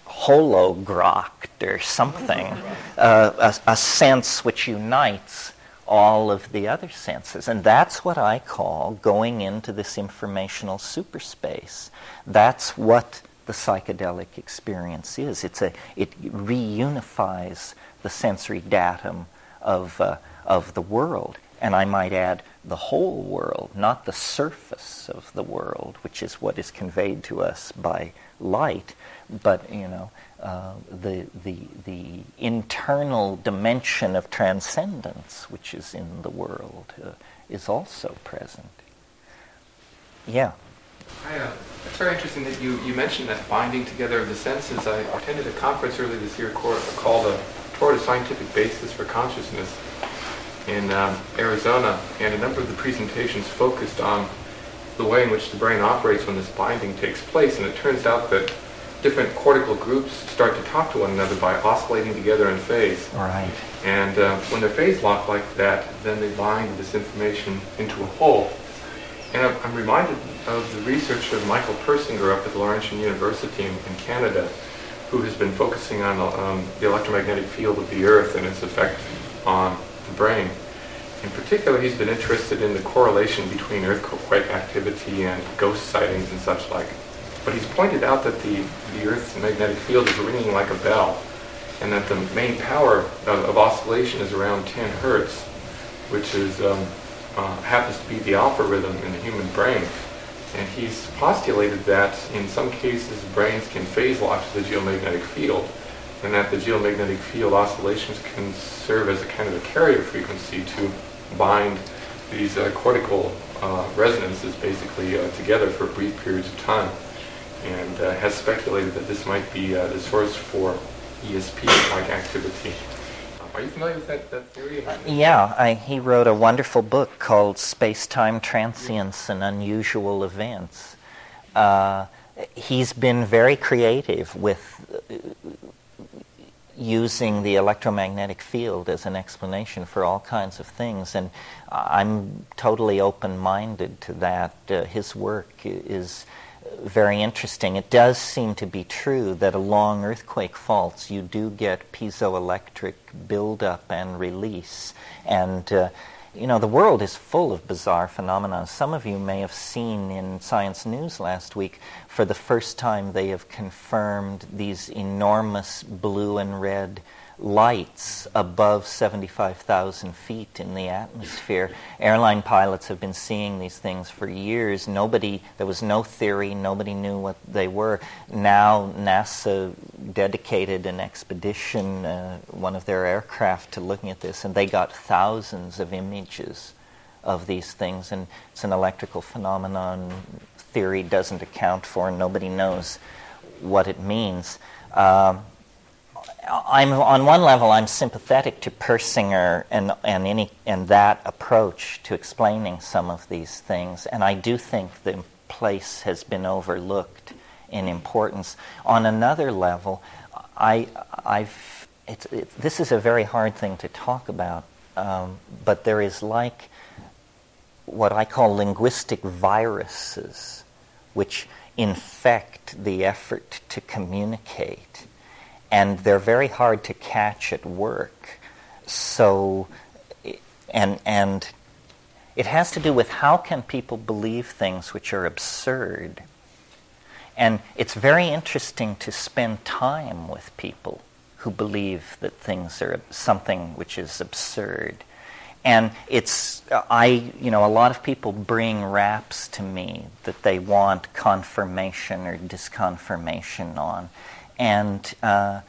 Speaker 1: hologrocked or something, uh, a, a sense which unites all of the other senses. And that's what I call going into this informational superspace. That's what the psychedelic experience is. It's a, it reunifies the sensory datum of, uh, of the world. And I might add the whole world, not the surface of the world, which is what is conveyed to us by light, but you know, uh, the, the, the internal dimension of transcendence, which is in the world, uh, is also present. Yeah.
Speaker 6: Hi, uh, it's very interesting that you, you mentioned that binding together of the senses. I attended a conference earlier this year called a Toward a Scientific Basis for Consciousness in um, Arizona, and a number of the presentations focused on the way in which the brain operates when this binding takes place, and it turns out that different cortical groups start to talk to one another by oscillating together in phase.
Speaker 1: Right.
Speaker 6: And uh, when they're phase locked like that, then they bind this information into a whole. And I'm, I'm reminded of the research of Michael Persinger up at Laurentian University in, in Canada, who has been focusing on um, the electromagnetic field of the Earth and its effect on the brain. In particular, he's been interested in the correlation between earthquake activity and ghost sightings and such like. But he's pointed out that the, the Earth's magnetic field is ringing like a bell, and that the main power of, of oscillation is around 10 hertz, which is um, uh, happens to be the alpha rhythm in the human brain. And he's postulated that in some cases brains can phase lock to the geomagnetic field, and that the geomagnetic field oscillations can serve as a kind of a carrier frequency to bind these uh, cortical uh, resonances basically uh, together for brief periods of time, and uh, has speculated that this might be uh, the source for ESP-like activity. Are you familiar with that, that theory?
Speaker 1: Uh, yeah, I, he wrote a wonderful book called Space Time Transients and Unusual Events. Uh, he's been very creative with uh, using the electromagnetic field as an explanation for all kinds of things, and I'm totally open minded to that. Uh, his work is very interesting. It does seem to be true that along earthquake faults you do get piezoelectric buildup and release. And, uh, you know, the world is full of bizarre phenomena. Some of you may have seen in Science News last week, for the first time, they have confirmed these enormous blue and red lights above 75,000 feet in the atmosphere. Airline pilots have been seeing these things for years. Nobody, there was no theory, nobody knew what they were. Now, NASA dedicated an expedition, uh, one of their aircraft, to looking at this, and they got thousands of images of these things. And it's an electrical phenomenon theory doesn't account for, and nobody knows what it means. Um, I'm on one level I'm sympathetic to Persinger and and any and that approach to explaining some of these things, and I do think the place has been overlooked in importance. On another level, I I've it's, it, this is a very hard thing to talk about, um, but there is like what I call linguistic viruses, which infect the effort to communicate and they're very hard to catch at work. So, and and it has to do with how can people believe things which are absurd. And it's very interesting to spend time with people who believe that things are something which is absurd. And it's, uh, I, you know, a lot of people bring raps to me that they want confirmation or disconfirmation on. And uh,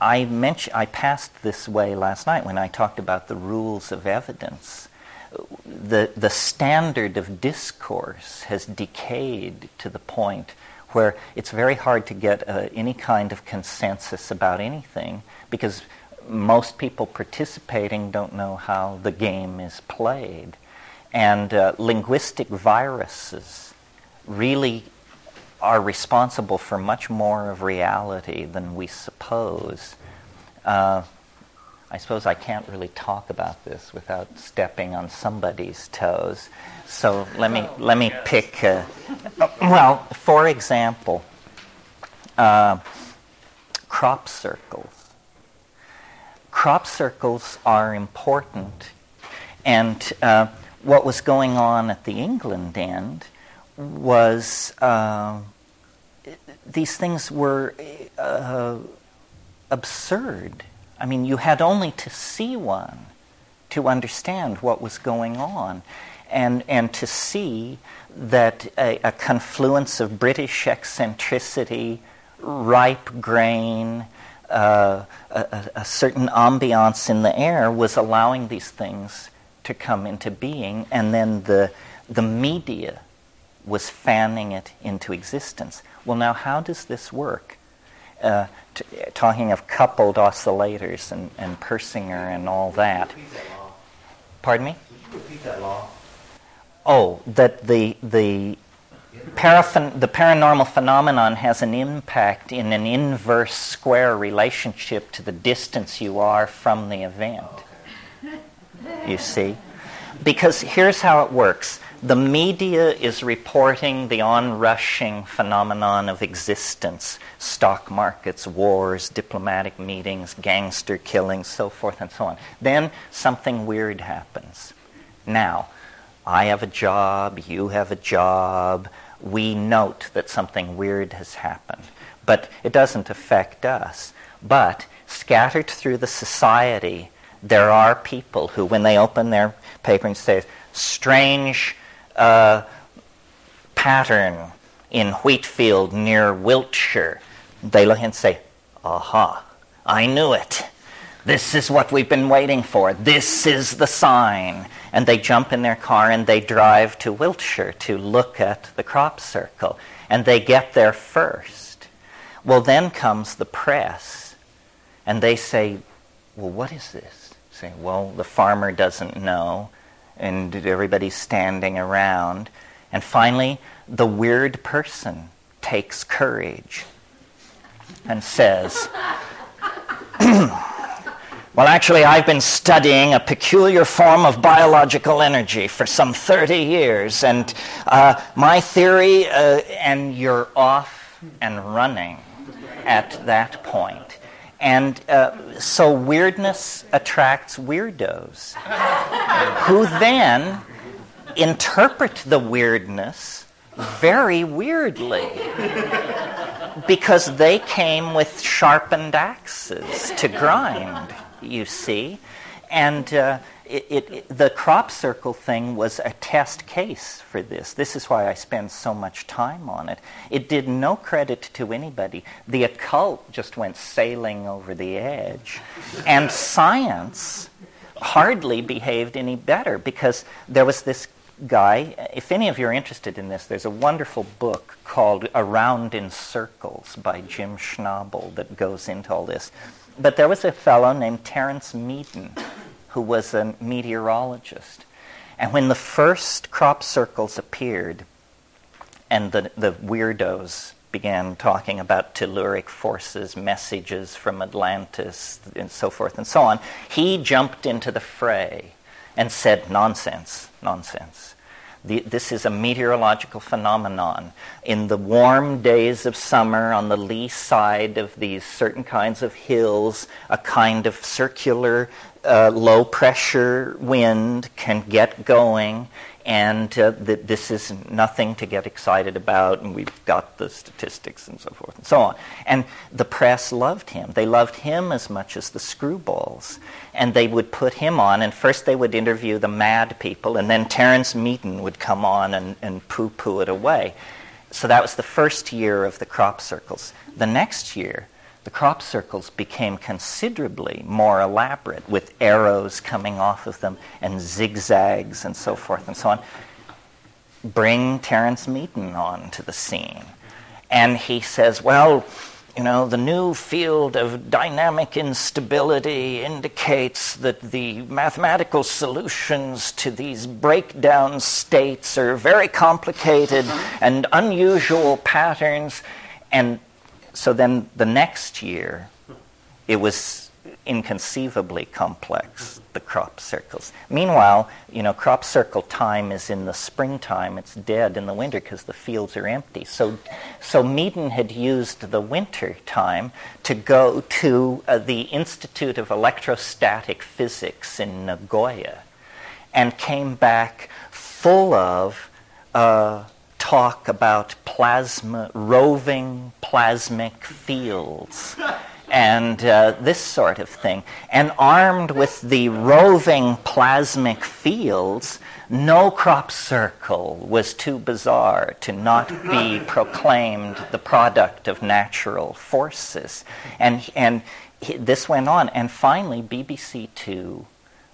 Speaker 1: I mentioned, I passed this way last night when I talked about the rules of evidence. The, the standard of discourse has decayed to the point where it's very hard to get uh, any kind of consensus about anything because most people participating don't know how the game is played. And uh, linguistic viruses really are responsible for much more of reality than we suppose. Uh, I suppose I can't really talk about this without stepping on somebody's toes. So let me let me pick. Uh, well, for example, uh, crop circles. Crop circles are important, and uh, what was going on at the England end was uh, these things were uh, absurd. I mean, you had only to see one to understand what was going on and, and to see that a, a confluence of British eccentricity, ripe grain, uh, a, a, certain ambiance in the air was allowing these things to come into being, and then the, the media was fanning it into existence. Well, now, how does this work? Uh, t- talking of coupled oscillators and, and Persinger and all that. Pardon me? Oh, that the, the, paraphen- the paranormal phenomenon has an impact in an inverse square relationship to the distance you are from the event. You see? Because here's how it works the media is reporting the onrushing phenomenon of existence stock markets, wars, diplomatic meetings, gangster killings, so forth and so on. Then something weird happens. Now, I have a job, you have a job, we note that something weird has happened. But it doesn't affect us. But scattered through the society, there are people who, when they open their paper and say, strange uh, pattern in Wheatfield near Wiltshire, they look and say, aha, I knew it. This is what we've been waiting for. This is the sign. And they jump in their car and they drive to Wiltshire to look at the crop circle. And they get there first. Well, then comes the press. And they say, well, what is this? Say, well, the farmer doesn't know. And everybody's standing around. And finally, the weird person takes courage and says, Well, actually, I've been studying a peculiar form of biological energy for some 30 years, and uh, my theory, uh, and you're off and running at that point. And uh, so weirdness attracts weirdos who then interpret the weirdness very weirdly because they came with sharpened axes to grind you see. And uh, it, it, the crop circle thing was a test case for this. This is why I spend so much time on it. It did no credit to anybody. The occult just went sailing over the edge. and science hardly behaved any better because there was this guy. If any of you are interested in this, there's a wonderful book called Around in Circles by Jim Schnabel that goes into all this. But there was a fellow named Terence Meaden who was a meteorologist. And when the first crop circles appeared and the, the weirdos began talking about telluric forces, messages from Atlantis, and so forth and so on, he jumped into the fray and said, Nonsense, nonsense. The, this is a meteorological phenomenon. In the warm days of summer, on the lee side of these certain kinds of hills, a kind of circular uh, low pressure wind can get going and uh, th- this is nothing to get excited about, and we've got the statistics and so forth and so on. And the press loved him. They loved him as much as the screwballs. And they would put him on, and first they would interview the mad people, and then Terence Meaden would come on and, and poo poo it away. So that was the first year of the crop circles. The next year, the crop circles became considerably more elaborate with arrows coming off of them and zigzags and so forth and so on. Bring Terence Meaden on to the scene. And he says, well, you know, the new field of dynamic instability indicates that the mathematical solutions to these breakdown states are very complicated and unusual patterns. And so then the next year, it was inconceivably complex, the crop circles. Meanwhile, you know, crop circle time is in the springtime. It's dead in the winter because the fields are empty. So, so Meaden had used the winter time to go to uh, the Institute of Electrostatic Physics in Nagoya and came back full of uh, talk about plasma, roving plasmic fields and uh, this sort of thing. And armed with the roving plasmic fields, no crop circle was too bizarre to not be proclaimed the product of natural forces. And, and this went on. And finally, BBC Two,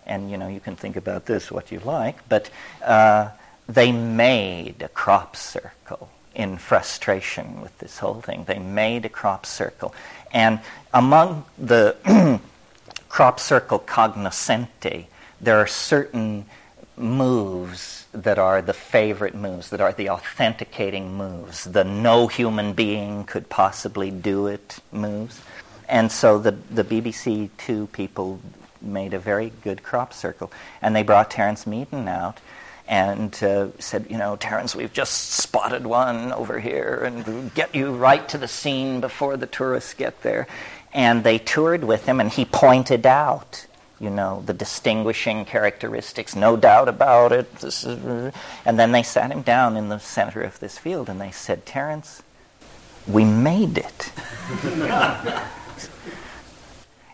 Speaker 1: and you know, you can think about this what you like, but uh, they made a crop circle in frustration with this whole thing. They made a crop circle. And among the crop circle cognoscenti, there are certain moves that are the favorite moves, that are the authenticating moves, the no human being could possibly do it moves. And so the, the BBC Two people made a very good crop circle. And they brought Terence Meaden out and uh, said, you know, Terence, we've just spotted one over here, and we'll get you right to the scene before the tourists get there. And they toured with him, and he pointed out you know, the distinguishing characteristics, no doubt about it. This is, and then they sat him down in the center of this field and they said, Terence, we made it.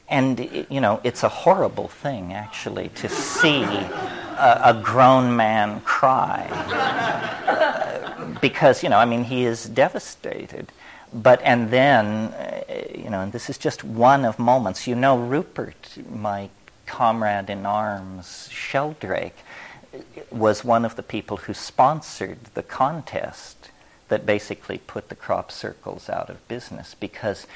Speaker 1: and, you know, it's a horrible thing, actually, to see a, a grown man cry. because, you know, I mean, he is devastated. But, and then, uh, you know, and this is just one of moments. You know, Rupert, my comrade in arms, Sheldrake, was one of the people who sponsored the contest that basically put the crop circles out of business because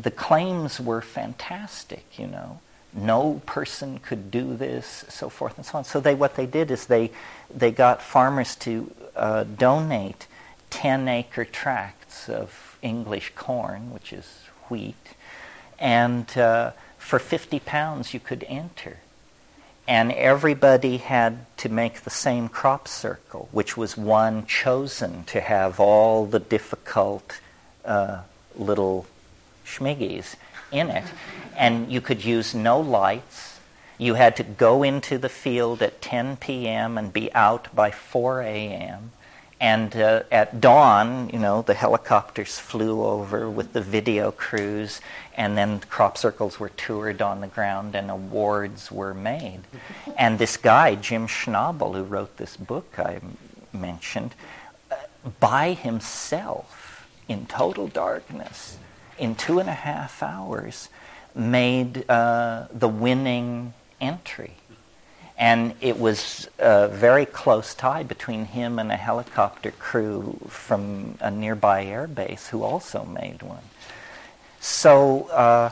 Speaker 1: the claims were fantastic, you know. No person could do this, so forth and so on. So they, what they did is they, they got farmers to uh, donate 10 acre tracts of English corn, which is wheat, and uh, for 50 pounds you could enter. And everybody had to make the same crop circle, which was one chosen to have all the difficult uh, little schmiggies in it. And you could use no lights. You had to go into the field at 10 p.m. and be out by 4 a.m. And uh, at dawn, you know, the helicopters flew over with the video crews, and then crop circles were toured on the ground and awards were made. And this guy, Jim Schnabel, who wrote this book I mentioned, uh, by himself, in total darkness, in two and a half hours, made uh, the winning entry and it was a very close tie between him and a helicopter crew from a nearby air base who also made one. So, uh,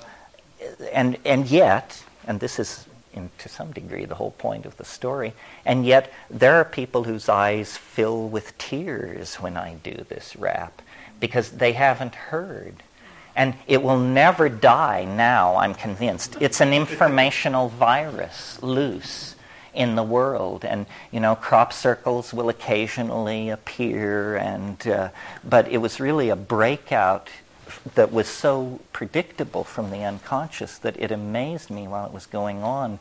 Speaker 1: and, and yet, and this is in, to some degree the whole point of the story, and yet there are people whose eyes fill with tears when I do this rap because they haven't heard. And it will never die now, I'm convinced. It's an informational virus loose in the world. And, you know, crop circles will occasionally appear, and, uh, but it was really a breakout that was so predictable from the unconscious that it amazed me while it was going on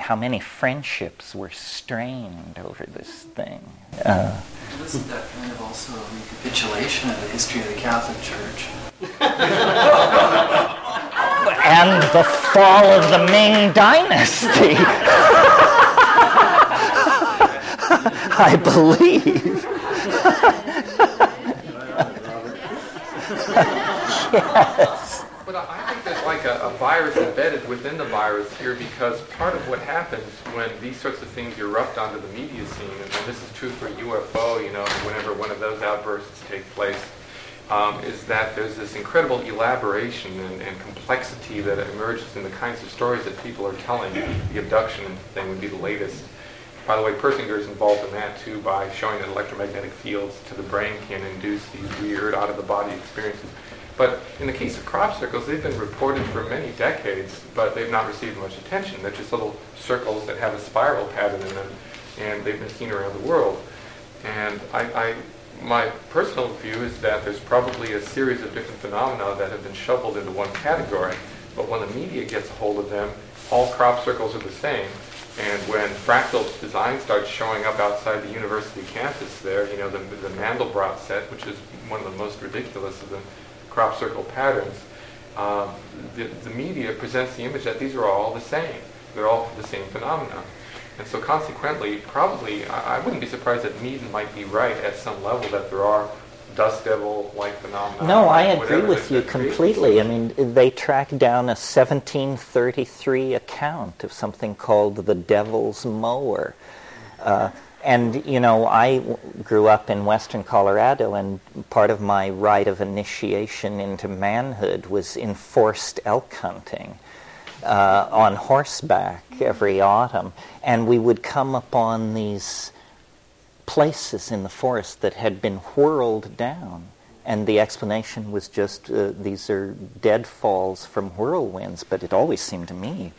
Speaker 1: how many friendships were strained over this thing. Uh,
Speaker 4: Wasn't that kind of also a recapitulation of the history of the Catholic Church?
Speaker 1: and the fall of the Ming Dynasty. I believe.
Speaker 6: yes. There's like a, a, virus embedded within the virus here because part of what happens when these sorts of things erupt onto the media scene, and this is true for UFO, you know, whenever one of those outbursts take place, um, is that there's this incredible elaboration and, and, complexity that emerges in the kinds of stories that people are telling. The abduction thing would be the latest. By the way, Persinger is involved in that too by showing that electromagnetic fields to the brain can induce these weird, out of the body experiences. But in the case of crop circles, they've been reported for many decades, but they've not received much attention. They're just little circles that have a spiral pattern in them, and they've been seen around the world. And I, I my personal view is that there's probably a series of different phenomena that have been shoveled into one category, but when the media gets a hold of them, all crop circles are the same, and when fractal design starts showing up outside the university campus there, you know, the, the Mandelbrot set, which is one of the most ridiculous of the crop circle patterns, um, the, the media presents the image that these are all the same. They're all the same phenomena. And so consequently, probably, I, I wouldn't be surprised that Meaden might be right at some level that there are dust devil-like phenomena.
Speaker 1: No, I agree with you completely. I mean, they tracked down a 1733 account of something called the Devil's Mower. Uh, and, you know, I w- grew up in western Colorado, and part of my rite of initiation into manhood was enforced elk hunting. Uh, on horseback every autumn, and we would come upon these places in the forest that had been whirled down. And the explanation was just uh, these are deadfalls from whirlwinds, but it always seemed to me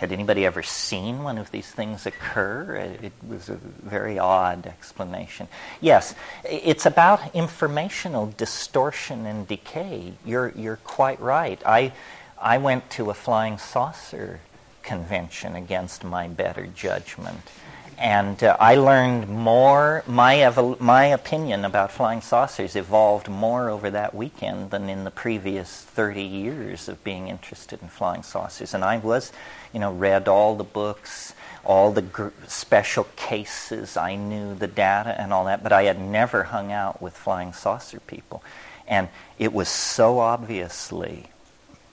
Speaker 1: had anybody ever seen one of these things occur? It was a very odd explanation. Yes, it's about informational distortion and decay. You're, you're quite right. I, I went to a flying saucer convention against my better judgment. And uh, I learned more, my, evol- my opinion about flying saucers evolved more over that weekend than in the previous 30 years of being interested in flying saucers. And I was, you know, read all the books, all the gr- special cases, I knew the data and all that, but I had never hung out with flying saucer people. And it was so obviously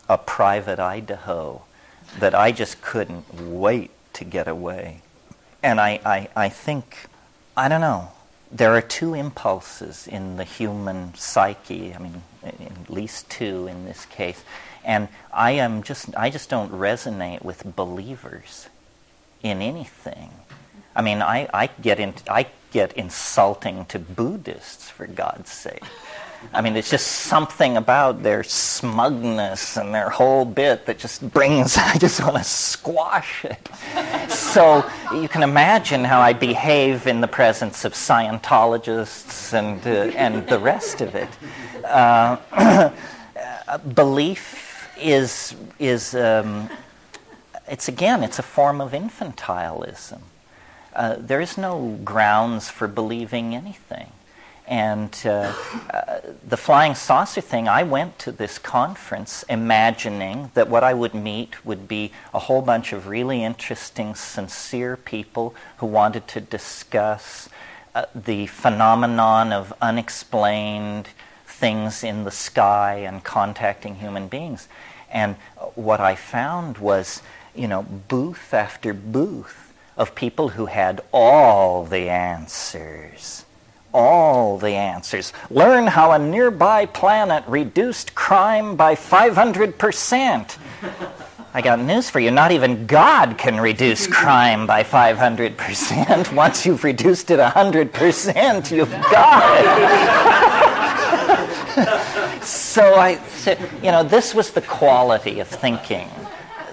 Speaker 1: a private Idaho that I just couldn't wait to get away. And I, I, I think, I don't know, there are two impulses in the human psyche, I mean, at least two in this case. And I am just I just don't resonate with believers in anything. I mean, I, I get in, I get insulting to Buddhists for God's sake. I mean, it's just something about their smugness and their whole bit that just brings, I just want to squash it. So you can imagine how I behave in the presence of Scientologists and, uh, and the rest of it. Uh, belief is, is um, it's again, it's a form of infantilism. Uh, there is no grounds for believing anything. And uh, uh, the flying saucer thing, I went to this conference imagining that what I would meet would be a whole bunch of really interesting, sincere people who wanted to discuss uh, the phenomenon of unexplained things in the sky and contacting human beings. And what I found was, you know, booth after booth of people who had all the answers all the answers. Learn how a nearby planet reduced crime by 500%. I got news for you. Not even God can reduce crime by 500%. Once you've reduced it 100%, you've got it. so I said, you know, this was the quality of thinking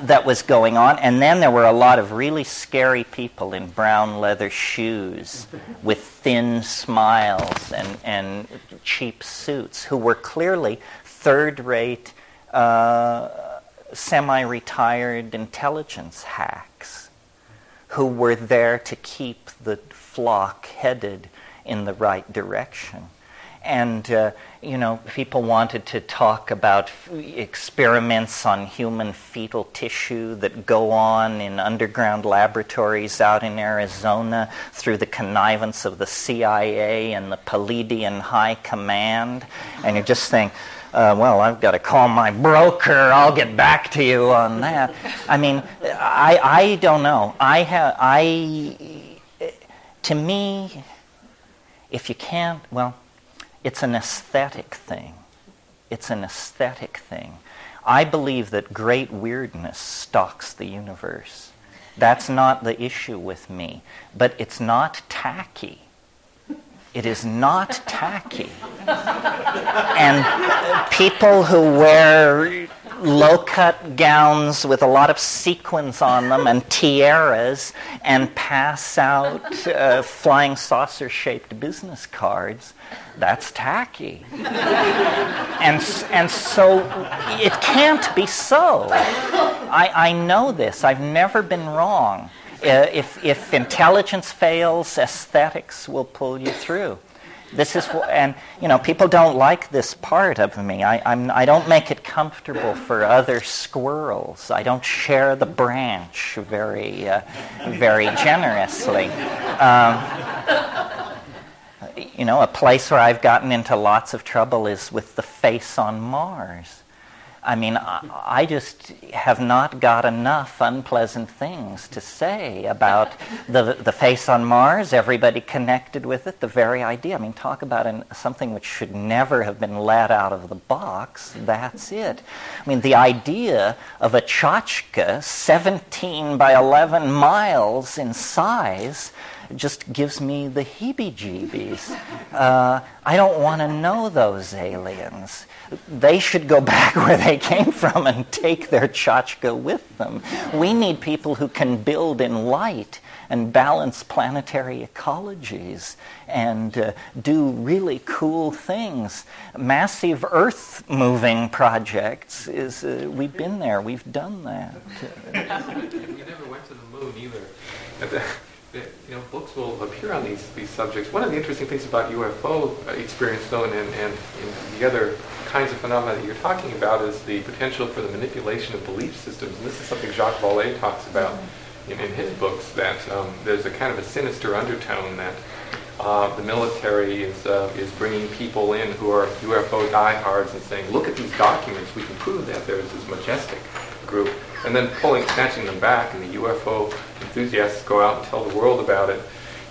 Speaker 1: that was going on. And then there were a lot of really scary people in brown leather shoes with thin smiles and, and cheap suits who were clearly third rate, uh, semi retired intelligence hacks who were there to keep the flock headed in the right direction. And uh, you know, people wanted to talk about experiments on human fetal tissue that go on in underground laboratories out in Arizona through the connivance of the CIA and the Pleiadian High Command. And you're just think, uh, well, I've got to call my broker. I'll get back to you on that. I mean, I, I don't know. I have, I, to me, if you can't, well, it's an aesthetic thing. It's an aesthetic thing. I believe that great weirdness stalks the universe. That's not the issue with me. But it's not tacky. It is not tacky. and people who wear low cut gowns with a lot of sequins on them and tiaras and pass out uh, flying saucer shaped business cards that's tacky. and, and so it can't be so. I, I know this. I've never been wrong. Uh, if, if intelligence fails, aesthetics will pull you through. This is, and you know, people don't like this part of me. I, I'm, I don't make it comfortable for other squirrels. I don't share the branch very, uh, very generously. Um, you know, a place where I've gotten into lots of trouble is with the face on Mars. I mean, I just have not got enough unpleasant things to say about the, the face on Mars, everybody connected with it, the very idea. I mean, talk about an, something which should never have been let out of the box. That's it. I mean, the idea of a tchotchke 17 by 11 miles in size just gives me the heebie-jeebies. Uh, I don't want to know those aliens. They should go back where they came from and take their chachka with them. We need people who can build in light and balance planetary ecologies and uh, do really cool things. Massive earth moving projects is uh, we've been there, we've done that.
Speaker 6: we never went to the moon either. You know, books will appear on these, these subjects. One of the interesting things about UFO experience, though, and, and, and the other kinds of phenomena that you're talking about is the potential for the manipulation of belief systems. And this is something Jacques Vallée talks about in, in his books, that um, there's a kind of a sinister undertone that uh, the military is, uh, is bringing people in who are UFO diehards and saying, look at these documents, we can prove that there's this majestic group, and then pulling, snatching them back, and the UFO enthusiasts go out and tell the world about it,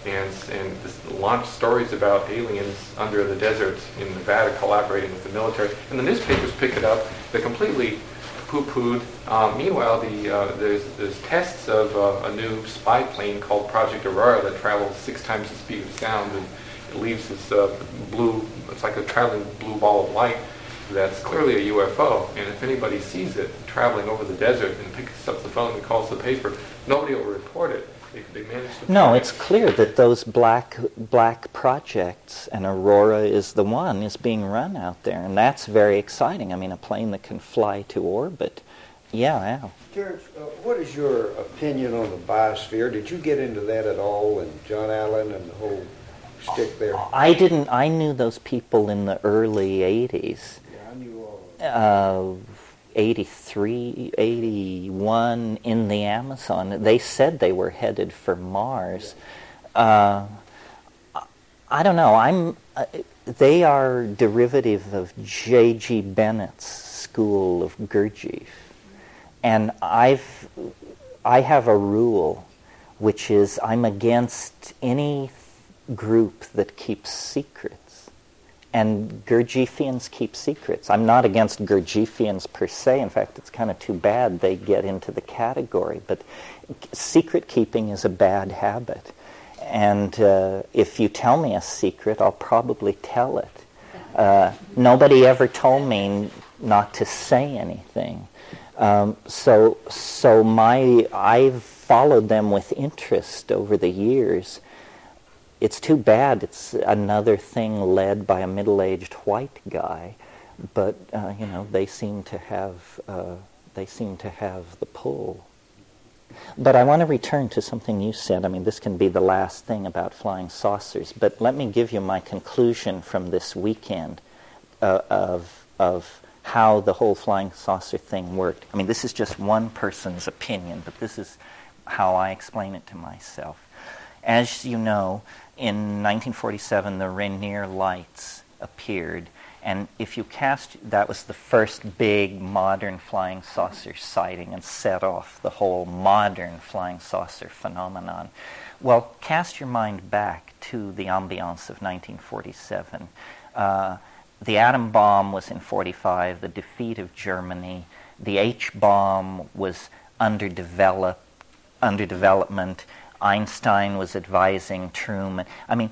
Speaker 6: and, and launch stories about aliens under the desert in Nevada collaborating with the military. And the newspapers pick it up. They completely poo-pooed. Um, meanwhile, the, uh, there's, there's tests of uh, a new spy plane called Project Aurora that travels six times the speed of sound and it leaves this uh, blue, it's like a traveling blue ball of light that's clearly a UFO. And if anybody sees it traveling over the desert and picks up the phone and calls the paper, nobody will report it. They, they
Speaker 1: no, it's clear that those black black projects and Aurora is the one is being run out there, and that's very exciting. I mean, a plane that can fly to orbit. Yeah, yeah.
Speaker 7: Terence, uh, what is your opinion on the biosphere? Did you get into that at all, and John Allen and the whole stick there?
Speaker 1: I didn't. I knew those people in the early '80s.
Speaker 7: Yeah, I knew all.
Speaker 1: Uh, 83, 81 in the Amazon. They said they were headed for Mars. Uh, I don't know. I'm. Uh, they are derivative of J.G. Bennett's school of Gurdjieff, and I've. I have a rule, which is I'm against any group that keeps secrets and Gurdjieffians keep secrets. I'm not against Gurdjieffians per se. In fact, it's kind of too bad they get into the category. But secret keeping is a bad habit. And uh, if you tell me a secret, I'll probably tell it. Uh, nobody ever told me not to say anything. Um, so, so my I've followed them with interest over the years it's too bad it's another thing led by a middle-aged white guy, but uh, you know they seem to have uh, they seem to have the pull. But I want to return to something you said. I mean, this can be the last thing about flying saucers, but let me give you my conclusion from this weekend uh, of of how the whole flying saucer thing worked. I mean, this is just one person's opinion, but this is how I explain it to myself. As you know, in 1947, the Rainier lights appeared. And if you cast, that was the first big modern flying saucer sighting and set off the whole modern flying saucer phenomenon. Well, cast your mind back to the ambiance of 1947. Uh, the atom bomb was in 45, the defeat of Germany. The H bomb was under development. Einstein was advising Truman. I mean,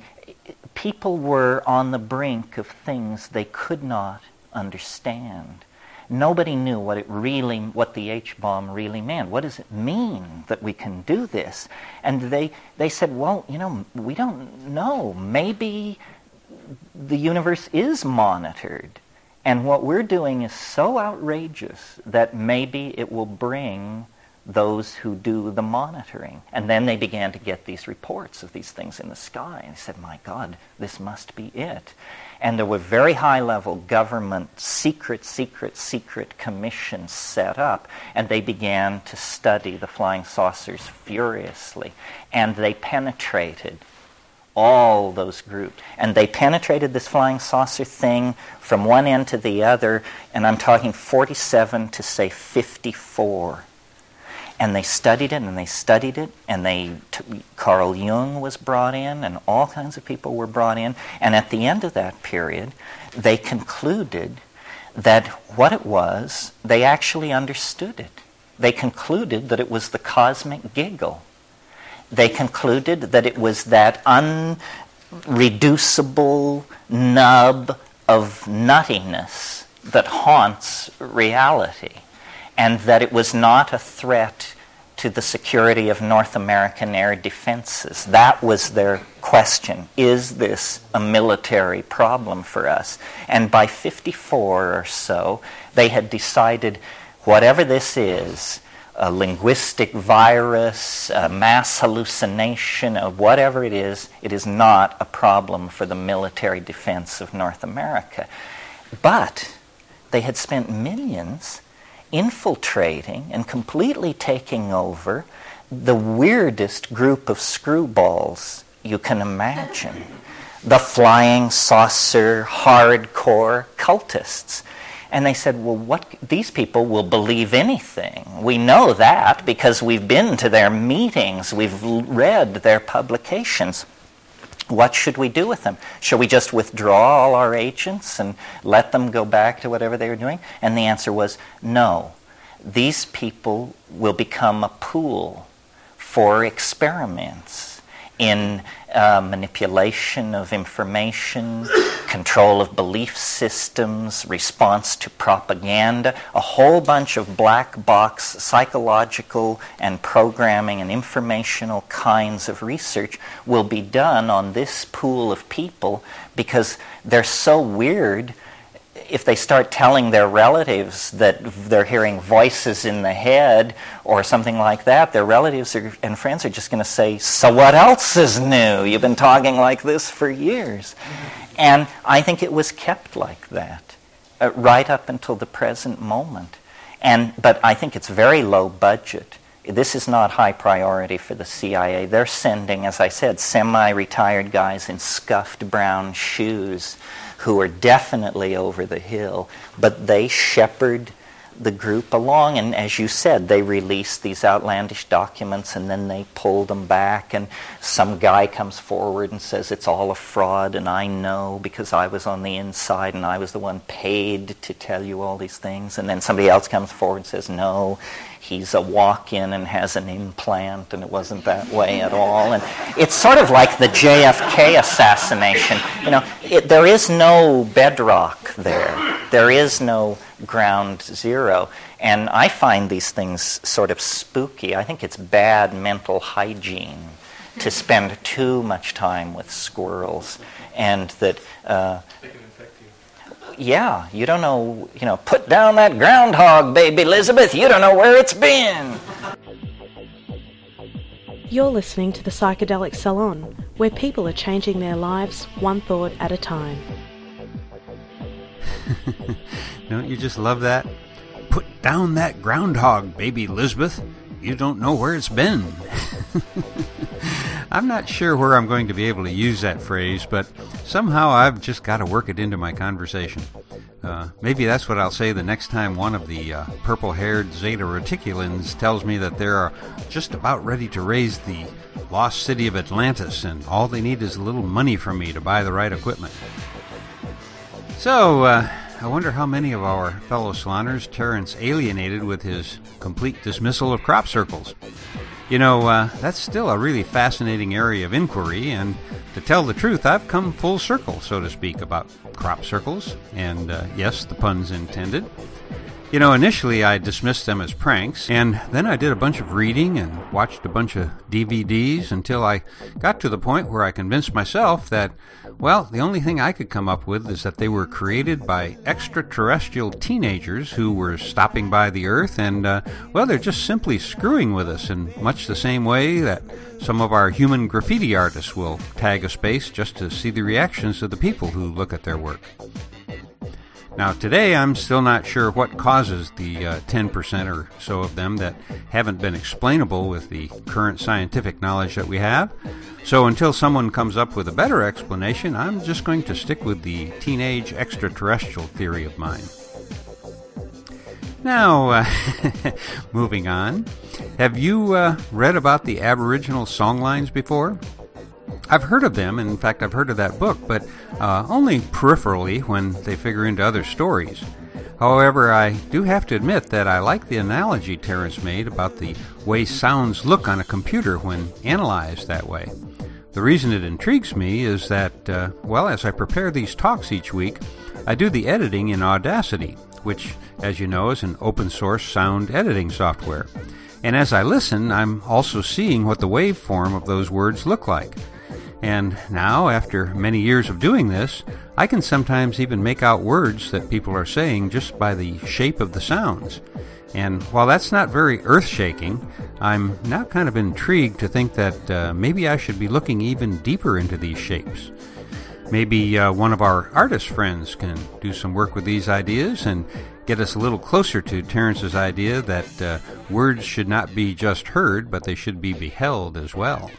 Speaker 1: people were on the brink of things they could not understand. Nobody knew what it really, what the H bomb really meant. What does it mean that we can do this? And they, they said, well, you know, we don't know. Maybe the universe is monitored. And what we're doing is so outrageous that maybe it will bring those who do the monitoring. And then they began to get these reports of these things in the sky. And they said, my God, this must be it. And there were very high level government secret, secret, secret commissions set up. And they began to study the flying saucers furiously. And they penetrated all those groups. And they penetrated this flying saucer thing from one end to the other. And I'm talking 47 to say 54 and they studied it and they studied it and they t- Carl Jung was brought in and all kinds of people were brought in. And at the end of that period they concluded that what it was they actually understood it. They concluded that it was the cosmic giggle. They concluded that it was that unreducible nub of nuttiness that haunts reality, and that it was not a threat to the security of North American air defenses. That was their question. Is this a military problem for us? And by 54 or so, they had decided whatever this is, a linguistic virus, a mass hallucination, or whatever it is, it is not a problem for the military defense of North America. But they had spent millions infiltrating and completely taking over the weirdest group of screwballs you can imagine the flying saucer, hardcore cultists. And they said, well, what, these people will believe anything. We know that because we've been to their meetings, we've read their publications. What should we do with them? Should we just withdraw all our agents and let them go back to whatever they were doing? And the answer was no. These people will become a pool for experiments in uh, manipulation of information, control of belief systems, response to propaganda, a whole bunch of black box psychological and programming and informational kinds of research will be done on this pool of people because they're so weird if they start telling their relatives that they're hearing voices in the head or something like that, their relatives are, and friends are just going to say, So what else is new? You've been talking like this for years. And I think it was kept like that uh, right up until the present moment. And, but I think it's very low budget. This is not high priority for the CIA. They're sending, as I said, semi retired guys in scuffed brown shoes who are definitely over the hill, but they shepherd the group along. And as you said, they release these outlandish documents and then they pull them back. And some guy comes forward and says it's all a fraud, and I know because I was on the inside and I was the one paid to tell you all these things. And then somebody else comes forward and says, no, he's a walk in and has an implant, and it wasn't that way at all. And it's sort of like the JFK assassination. You know, it, there is no bedrock there, there is no ground zero. And I find these things sort of spooky. I think it's bad mental hygiene to spend too much time with squirrels, and that. Uh, yeah, you don't know, you know, put down that groundhog, baby Elizabeth. You don't know where it's been.
Speaker 8: You're listening to the Psychedelic Salon, where people are changing their lives one thought at a time.
Speaker 2: don't you just love that? Put down that groundhog, baby Elizabeth. You don't know where it's been. I'm not sure where I'm going to be able to use that phrase, but somehow I've just got to work it into my conversation. Uh, maybe that's what I'll say the next time one of the uh, purple haired Zeta Reticulans tells me that they're just about ready to raise the lost city of Atlantis, and all they need is a little money from me to buy the right equipment. So, uh, I wonder how many of our fellow saloners Terence alienated with his complete dismissal of crop circles. You know, uh, that's still a really fascinating area of inquiry, and to tell the truth, I've come full circle, so to speak, about crop circles, and uh, yes, the pun's intended. You know, initially I dismissed them as pranks, and then I did a bunch of reading and watched a bunch of DVDs until I got to the point where I convinced myself that well, the only thing I could come up with is that they were created by extraterrestrial teenagers who were stopping by the Earth, and, uh, well, they're just simply screwing with us in much the same way that some of our human graffiti artists will tag a space just to see the reactions of the people who look at their work. Now, today I'm still not sure what causes the uh, 10% or so of them that haven't been explainable with the current scientific knowledge that we have. So, until someone comes up with a better explanation, I'm just going to stick with the teenage extraterrestrial theory of mine. Now, uh, moving on, have you uh, read about the Aboriginal songlines before? I've heard of them, and in fact, I've heard of that book, but uh, only peripherally when they figure into other stories. However, I do have to admit that I like the analogy Terence made about the way sounds look on a computer when analyzed that way. The reason it intrigues me is that, uh, well, as I prepare these talks each week, I do the editing in Audacity, which, as you know, is an open source sound editing software. And as I listen, I'm also seeing what the waveform of those words look like. And now, after many years of doing this, I can sometimes even make out words that people are saying just by the shape of the sounds. And while that's not very earth shaking, I'm now kind of intrigued to think that uh, maybe I should be looking even deeper into these shapes. Maybe uh, one of our artist friends can do some work with these ideas and get us a little closer to Terence's idea that uh, words should not be just heard, but they should be beheld as well.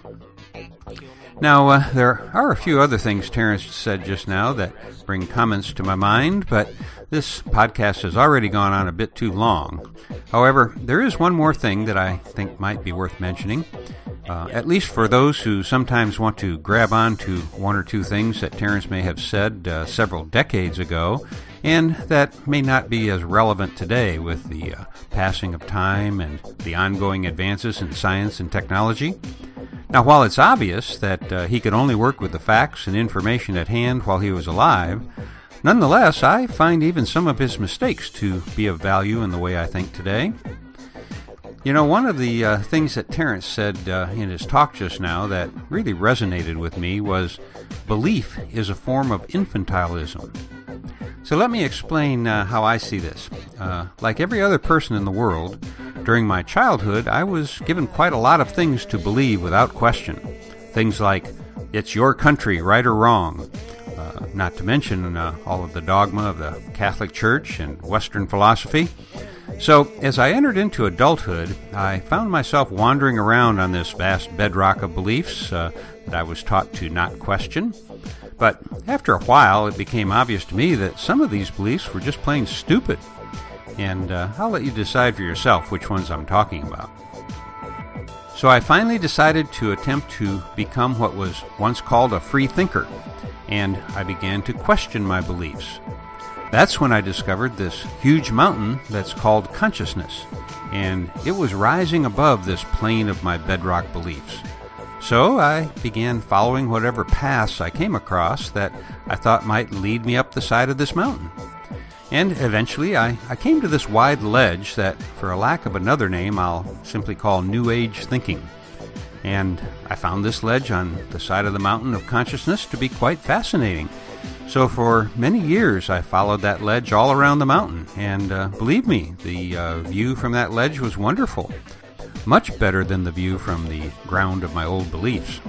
Speaker 2: Now, uh, there are a few other things Terence said just now that bring comments to my mind, but this podcast has already gone on a bit too long. However, there is one more thing that I think might be worth mentioning, uh, at least for those who sometimes want to grab on to one or two things that Terence may have said uh, several decades ago, and that may not be as relevant today with the uh, passing of time and the ongoing advances in science and technology. Now, while it's obvious that uh, he could only work with the facts and information at hand while he was alive, nonetheless, I find even some of his mistakes to be of value in the way I think today. You know, one of the uh, things that Terence said uh, in his talk just now that really resonated with me was belief is a form of infantilism. So let me explain uh, how I see this. Uh, like every other person in the world, during my childhood, I was given quite a lot of things to believe without question. Things like, it's your country, right or wrong. Uh, not to mention uh, all of the dogma of the Catholic Church and Western philosophy. So, as I entered into adulthood, I found myself wandering around on this vast bedrock of beliefs uh, that I was taught to not question. But after a while, it became obvious to me that some of these beliefs were just plain stupid. And uh, I'll let you decide for yourself which ones I'm talking about. So I finally decided to attempt to become what was once called a free thinker, and I began to question my beliefs. That's when I discovered this huge mountain that's called consciousness, and it was rising above this plain of my bedrock beliefs. So I began following whatever paths I came across that I thought might lead me up the side of this mountain. And eventually I, I came to this wide ledge that, for a lack of another name, I'll simply call New Age thinking. And I found this ledge on the side of the mountain of consciousness to be quite fascinating. So for many years I followed that ledge all around the mountain, and uh, believe me, the uh, view from that ledge was wonderful much better than the view from the ground of my old beliefs.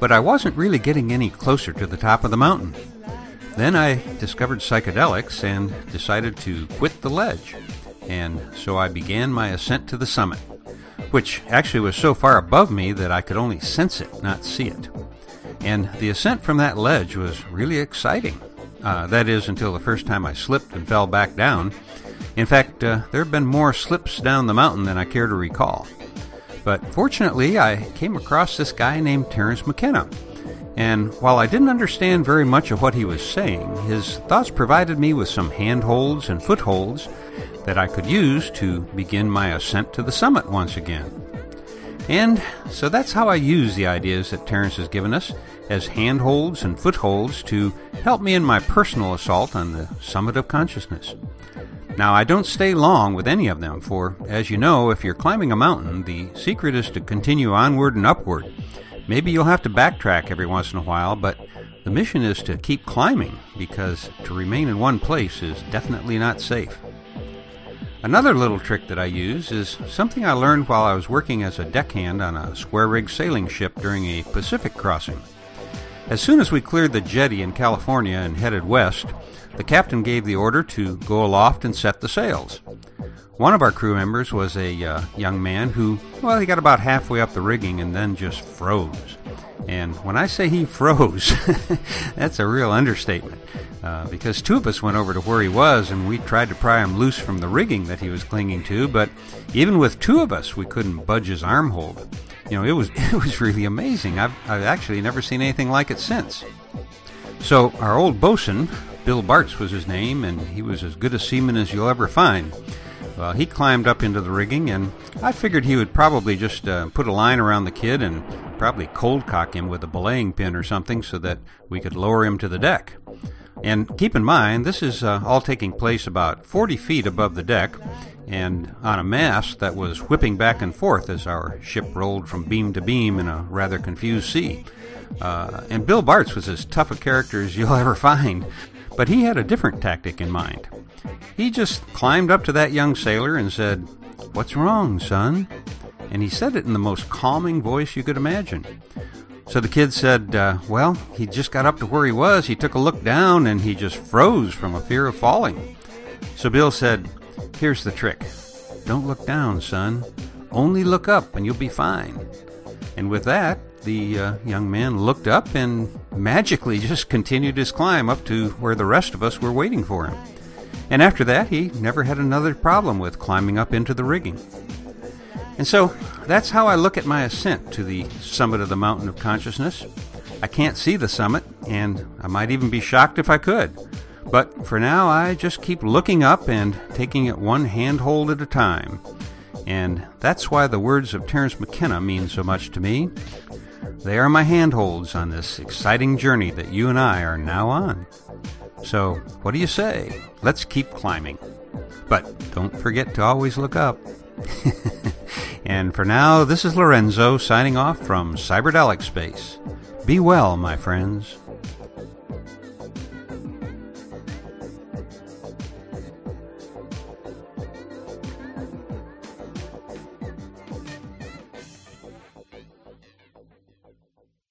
Speaker 2: But I wasn't really getting any closer to the top of the mountain. Then I discovered psychedelics and decided to quit the ledge, and so I began my ascent to the summit, which actually was so far above me that I could only sense it, not see it. And the ascent from that ledge was really exciting. Uh, that is, until the first time I slipped and fell back down, in fact, uh, there have been more slips down the mountain than I care to recall. But fortunately, I came across this guy named Terence McKenna. And while I didn't understand very much of what he was saying, his thoughts provided me with some handholds and footholds that I could use to begin my ascent to the summit once again. And so that's how I use the ideas that Terence has given us as handholds and footholds to help me in my personal assault on the summit of consciousness. Now, I don't stay long with any of them, for, as you know, if you're climbing a mountain, the secret is to continue onward and upward. Maybe you'll have to backtrack every once in a while, but the mission is to keep climbing, because to remain in one place is definitely not safe. Another little trick that I use is something I learned while I was working as a deckhand on a square rig sailing ship during a Pacific crossing. As soon as we cleared the jetty in California and headed west, the captain gave the order to go aloft and set the sails. One of our crew members was a uh, young man who, well, he got about halfway up the rigging and then just froze. And when I say he froze, that's a real understatement. Uh, because two of us went over to where he was and we tried to pry him loose from the rigging that he was clinging to, but even with two of us, we couldn't budge his arm hold. You know, it was it was really amazing. I've, I've actually never seen anything like it since. So our old bosun Bill Bartz was his name, and he was as good a seaman as you'll ever find. Well, he climbed up into the rigging, and I figured he would probably just uh, put a line around the kid and probably cold cock him with a belaying pin or something so that we could lower him to the deck. And keep in mind, this is uh, all taking place about 40 feet above the deck and on a mast that was whipping back and forth as our ship rolled from beam to beam in a rather confused sea. Uh, and Bill Bartz was as tough a character as you'll ever find, but he had a different tactic in mind. He just climbed up to that young sailor and said, What's wrong, son? And he said it in the most calming voice you could imagine. So the kid said, uh, Well, he just got up to where he was. He took a look down and he just froze from a fear of falling. So Bill said, Here's the trick don't look down, son. Only look up and you'll be fine. And with that, the uh, young man looked up and magically just continued his climb up to where the rest of us were waiting for him. And after that, he never had another problem with climbing up into the rigging. And so that's how I look at my ascent to the summit of the mountain of consciousness. I can't see the summit, and I might even be shocked if I could. But for now, I just keep looking up and taking it one handhold at a time. And that's why the words of Terence McKenna mean so much to me. They are my handholds on this exciting journey that you and I are now on. So, what do you say? Let's keep climbing. But don't forget to always look up. and for now, this is Lorenzo signing off from Cyberdelic Space. Be well, my friends.